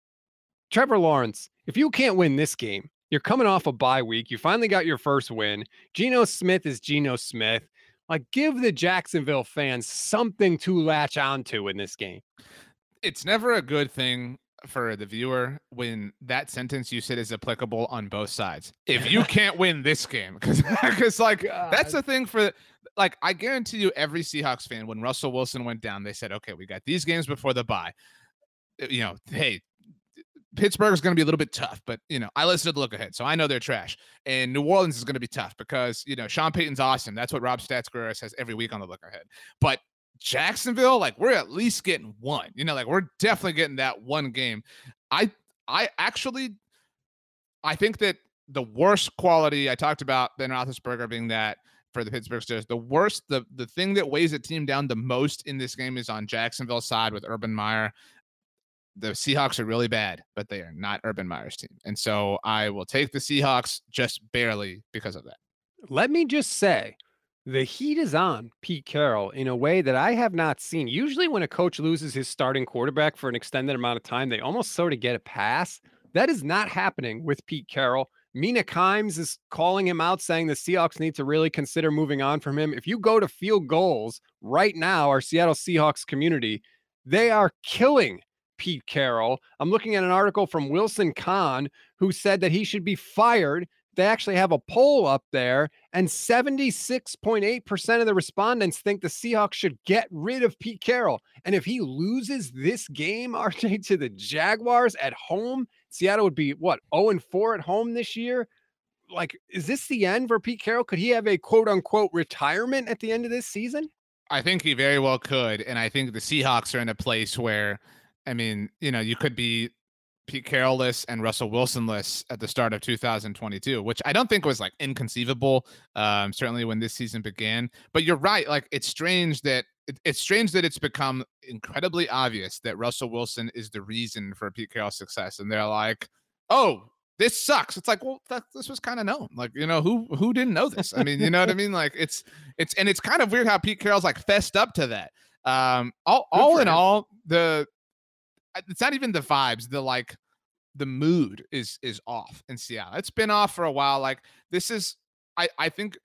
*sighs* Trevor Lawrence, if you can't win this game, you're coming off a bye week. You finally got your first win. Geno Smith is Geno Smith. Like, give the Jacksonville fans something to latch onto in this game. It's never a good thing for the viewer when that sentence you said is applicable on both sides. *laughs* If you can't win this game, because *laughs* like that's the thing for like I guarantee you every Seahawks fan when Russell Wilson went down, they said, okay, we got these games before the bye. Uh, You know, hey, Pittsburgh is going to be a little bit tough, but you know, I listened to the look ahead, so I know they're trash. And New Orleans is going to be tough because you know Sean Payton's awesome. That's what Rob Stats Guerrera says every week on the look ahead. But Jacksonville, like we're at least getting one. You know, like we're definitely getting that one game. I I actually I think that the worst quality I talked about Ben Roethlisberger being that for the Pittsburgh Steelers. The worst, the the thing that weighs a team down the most in this game is on Jacksonville's side with Urban Meyer. The Seahawks are really bad, but they are not Urban Meyer's team, and so I will take the Seahawks just barely because of that. Let me just say, the heat is on Pete Carroll in a way that I have not seen. Usually, when a coach loses his starting quarterback for an extended amount of time, they almost sort of get a pass. That is not happening with Pete Carroll. Mina Kimes is calling him out, saying the Seahawks need to really consider moving on from him. If you go to Field Gulls right now, our Seattle Seahawks community, they are killing Pete Carroll. I'm looking at an article from Wilson Kahn who said that he should be fired. They actually have a poll up there, and 76.8% of the respondents think the Seahawks should get rid of Pete Carroll. And if he loses this game, *laughs* RJ, to the Jaguars at home, Seattle would be what, 0 and 4 at home this year? Like, is this the end for Pete Carroll? Could he have a quote unquote retirement at the end of this season? I think he very well could. And I think the Seahawks are in a place where, I mean, you know, you could be Pete Carroll-less and Russell Wilson-less at the start of 2022, which I don't think was like inconceivable. Um, certainly when this season began. But you're right. Like it's strange that it, it's strange that it's become incredibly obvious that Russell Wilson is the reason for Pete Carroll's success, and they're like, "Oh, this sucks." It's like, well, that, this was kind of known. Like, you know, who who didn't know this? I mean, you know what I mean? Like, it's it's and it's kind of weird how Pete Carroll's like fessed up to that. Um, all Good all in him. all, the it's not even the vibes. The like the mood is is off in Seattle. It's been off for a while. Like this is, I I think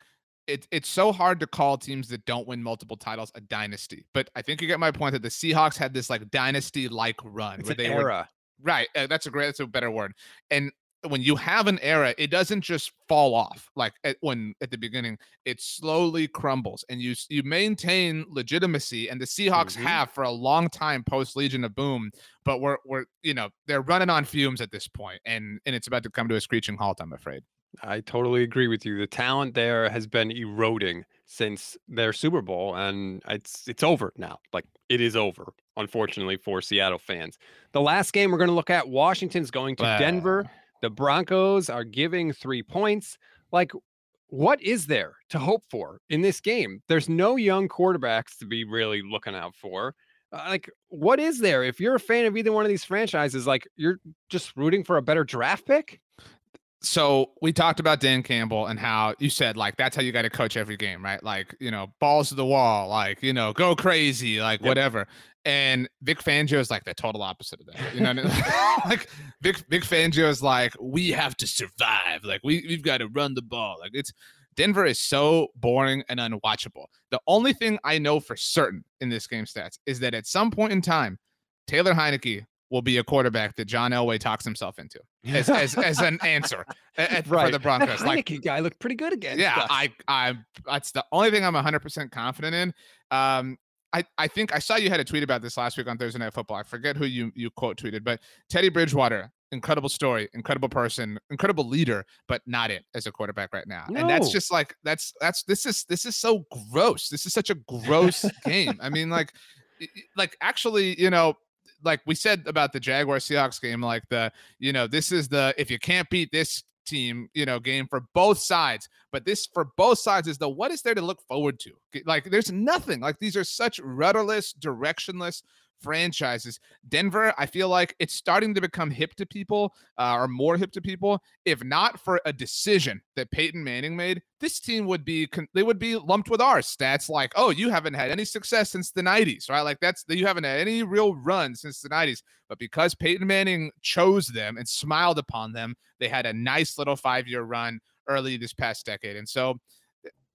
it, it's so hard to call teams that don't win multiple titles a dynasty. But I think you get my point that the Seahawks had this like dynasty like run It's where an they were era. right. uh, that's a great. That's a better word. And when you have an era, it doesn't just fall off like at, when at the beginning. It slowly crumbles, and you you maintain legitimacy. And the Seahawks Mhm. have for a long time post Legion of Boom, but we're we're you know they're running on fumes at this point, and and it's about to come to a screeching halt. I'm afraid. I totally agree with you. The talent there has been eroding since their Super Bowl, and it's it's over now. Like it is over, unfortunately for Seattle fans. The last game we're going to look at: Washington's going to Denver. The Broncos are giving three points. Like, what is there to hope for in this game? There's no young quarterbacks to be really looking out for. Uh, like, what is there? If you're a fan of either one of these franchises, like you're just rooting for a better draft pick. so we talked about Dan Campbell and how you said like that's how you got to coach every game, right? Like you know, balls to the wall, like you know, go crazy, like Yep. whatever. And Vic Fangio is like the total opposite of that. You know, what I mean? *laughs* *laughs* like Vic Vic Fangio is like we have to survive, like we we've got to run the ball. Like it's Denver is so boring and unwatchable. The only thing I know for certain in this game stats is that at some point in time, Taylor Heinicke will be a quarterback that John Elway talks himself into *laughs* as as, as an answer a- a- for the Broncos. That Like, Heinicke guy looked pretty good again. yeah, I I that's the only thing I'm 100% confident in. Um, I I think I saw you had a tweet about this last week on Thursday Night Football. I forget who you you quote tweeted, but Teddy Bridgewater, incredible story, incredible person, incredible leader, but not it as a quarterback right now. And that's just like that's that's this is this is so gross. This is such a gross game. I mean, like like actually, you know, like we said about the Jaguar Seahawks game, like the, you know, this is the if you can't beat this team, you know, game for both sides. But this for both sides is the what is there to look forward to? Like there's nothing. Like these are such rudderless, directionless franchises. Denver, I feel like it's starting to become hip to people, uh, or more hip to people. If not for a decision that Peyton Manning made, this team would be they would be lumped with our stats. Like, oh, you haven't had any success since the '90s, right? Like that's you haven't had any real run since the '90s. But because Peyton Manning chose them and smiled upon them, they had a nice little five-year run early this past decade. And so,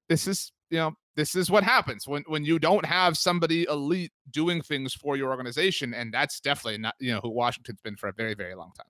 this is you know this is what happens when when you don't have somebody elite doing things for your organization and that's definitely not you know who washington's been for a very very long time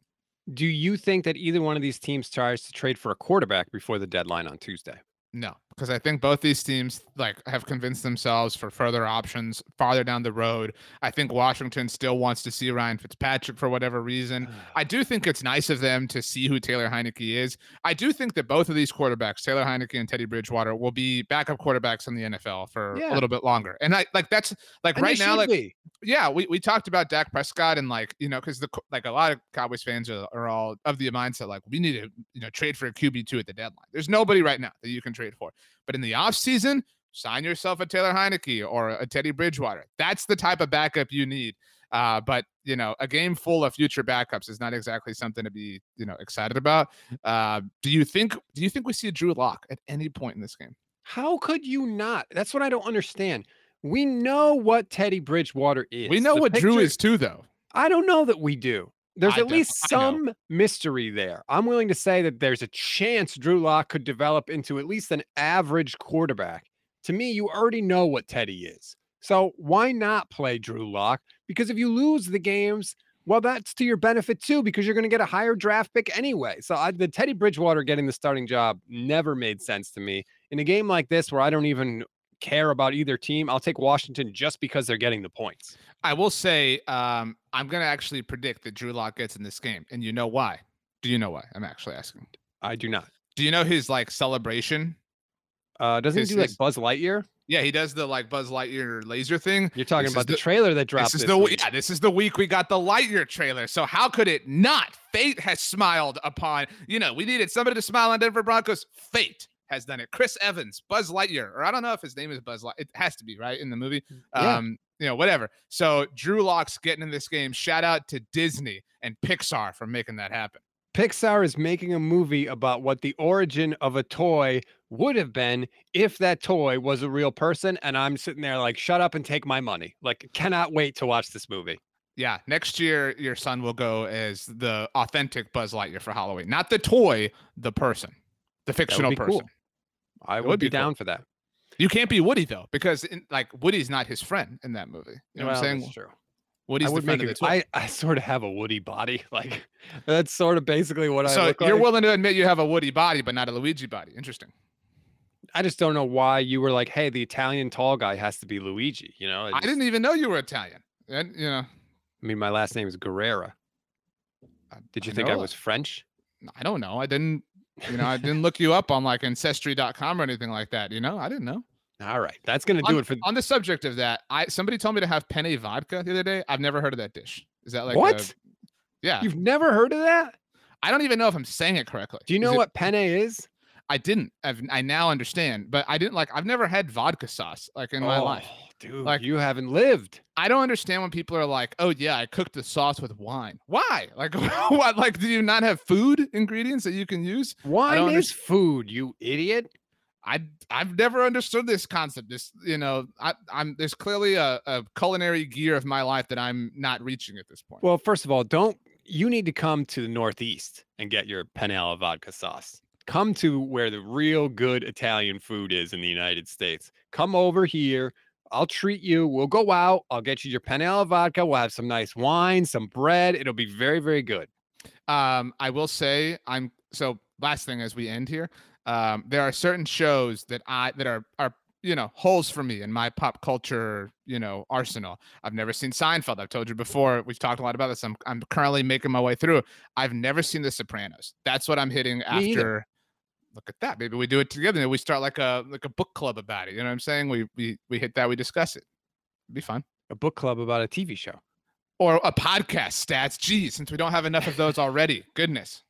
Do you think that either one of these teams tries to trade for a quarterback before the deadline on Tuesday? no because i think both these teams like have convinced themselves for further options farther down the road i think washington still wants to see ryan fitzpatrick for whatever reason mm. I do think it's nice of them to see who Taylor Heinicke is. I do think that both of these quarterbacks, Taylor Heinicke and Teddy Bridgewater, will be backup quarterbacks in the NFL for Yeah. a little bit longer. And I like that's like And right now, like be. yeah, we, we talked about Dak Prescott and like you know because the like a lot of Cowboys fans are, are all of the mindset like we need to you know trade for a QB two at the deadline. There's nobody right now that you can trade for, but in the offseason, sign yourself a Taylor Heinicke or a Teddy Bridgewater. That's the type of backup you need. Uh, but you know, a game full of future backups is not exactly something to be you know excited about. Uh, do you think? Do you think we see a Drew Lock at any point in this game? How could you not? That's what I don't understand. We know what Teddy Bridgewater is. we know The what Drew is too, though. I don't know that we do. There's I at least some mystery there. I'm willing to say that there's a chance Drew Lock could develop into at least an average quarterback. To me, you already know what Teddy is. So why not play Drew Lock? Because if you lose the games Well, that's to your benefit too, because you're going to get a higher draft pick anyway. So I, the Teddy Bridgewater getting the starting job never made sense to me. In a game like this, where I don't even care about either team, I'll take Washington just because they're getting the points. I will say, um, I'm going to actually predict that Drew Lock gets in this game, and you know why? Do you know why? I'm actually asking. I do not. Do you know his like celebration? Uh, doesn't His- he do like his- Buzz Lightyear? Yeah, he does the like Buzz Lightyear laser thing. You're talking This about the, the- trailer that dropped This this, is the week. yeah, this is the week we got the Lightyear trailer. So how could it not? Fate has smiled upon. You know, we needed somebody to smile on Denver Broncos. Fate has done it. Chris Evans, Buzz Lightyear, or I don't know if his name is Buzz Light. It has to be right in the movie. Yeah. Um, you know, whatever. So Drew Lock's getting in this game. Shout out to Disney and Pixar for making that happen. Pixar is making a movie about what the origin of a toy would have been if that toy was a real person. And I'm sitting there like, shut up and take my money. Like, cannot wait to watch this movie. Yeah, next year your son will go as the authentic Buzz Lightyear for Halloween, not the toy, the person, the fictional person. cool. I would, would be, be cool. down for that. You can't be Woody though, because in, like Woody's not his friend in that movie. You know what I'm saying? that's true. Woody's I the would friend make of the it. I, I sort of have a Woody body. *laughs* Like, that's sort of basically what I so you're like. willing to admit you have a Woody body, but not a Luigi body. Interesting. I just don't know why you were like, hey, the Italian tall guy has to be Luigi. You know, I didn't even know you were Italian. And you know, I mean, my last name is Guerrera. Did you I think I was French? I don't know. I didn't. You know, I didn't look you up on like ancestry.com or anything like that. You know, I didn't know. All right, that's gonna do on, it for on the subject of that, I somebody told me to have penne vodka the other day. I've never heard of that dish. Is that like a- what? yeah, You've never heard of that? I don't even know if I'm saying it correctly. Do you Is know it- what penne is? I didn't. I've, I now understand, but I didn't like. I've never had vodka sauce like in my oh. life. Dude. Like- you haven't lived. I don't understand when people are like, "Oh yeah, I cooked the sauce with wine." Why? Like, *laughs* what? Like, do you not have food ingredients that you can use? Wine is food, you idiot. I I've never understood this concept. This, you know, I, I'm there's clearly a, a culinary gear of my life that I'm not reaching at this point. Well, first of all, don't you need to come to the Northeast and get your penne alla vodka sauce. Come to where the real good Italian food is in the United States. Come over here. I'll treat you. We'll go out. I'll get you your penne alla vodka. We'll have some nice wine, some bread. It'll be very, very good. Um, I will say I'm so last thing as we end here. Um, there are certain shows that I that are are you know holes for me in my pop culture you know arsenal. I've never seen Seinfeld. I've told you before. We've talked a lot about this. I'm I'm currently making my way through. I've never seen The Sopranos. That's what I'm hitting Me either. Look at that. Maybe we do it together. and We start like a like a book club about it. You know what I'm saying? We we we hit that. We discuss it. It'd be fun. A book club about a TV show. Or a podcast stats. Geez, since we don't have enough of those already. Goodness.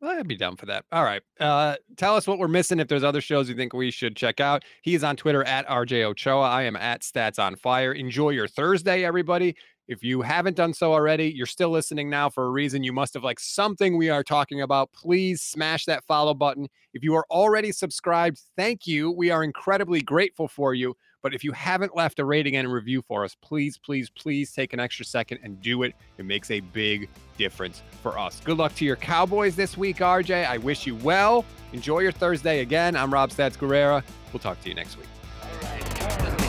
Well, I'd be down for that. All right. Uh, tell us what we're missing. If there's other shows you think we should check out, he is on Twitter at RJ Ochoa. I am at Stats on Fire. Enjoy your Thursday, everybody. If you haven't done so already, you're still listening now for a reason. You must have liked something we are talking about. Please smash that follow button. If you are already subscribed, thank you. We are incredibly grateful for you. But if you haven't left a rating and a review for us, please, please, please take an extra second and do it. It makes a big difference for us. Good luck to your Cowboys this week, RJ. I wish you well. Enjoy your Thursday again. I'm Rob Stats Guerrera. We'll talk to you next week.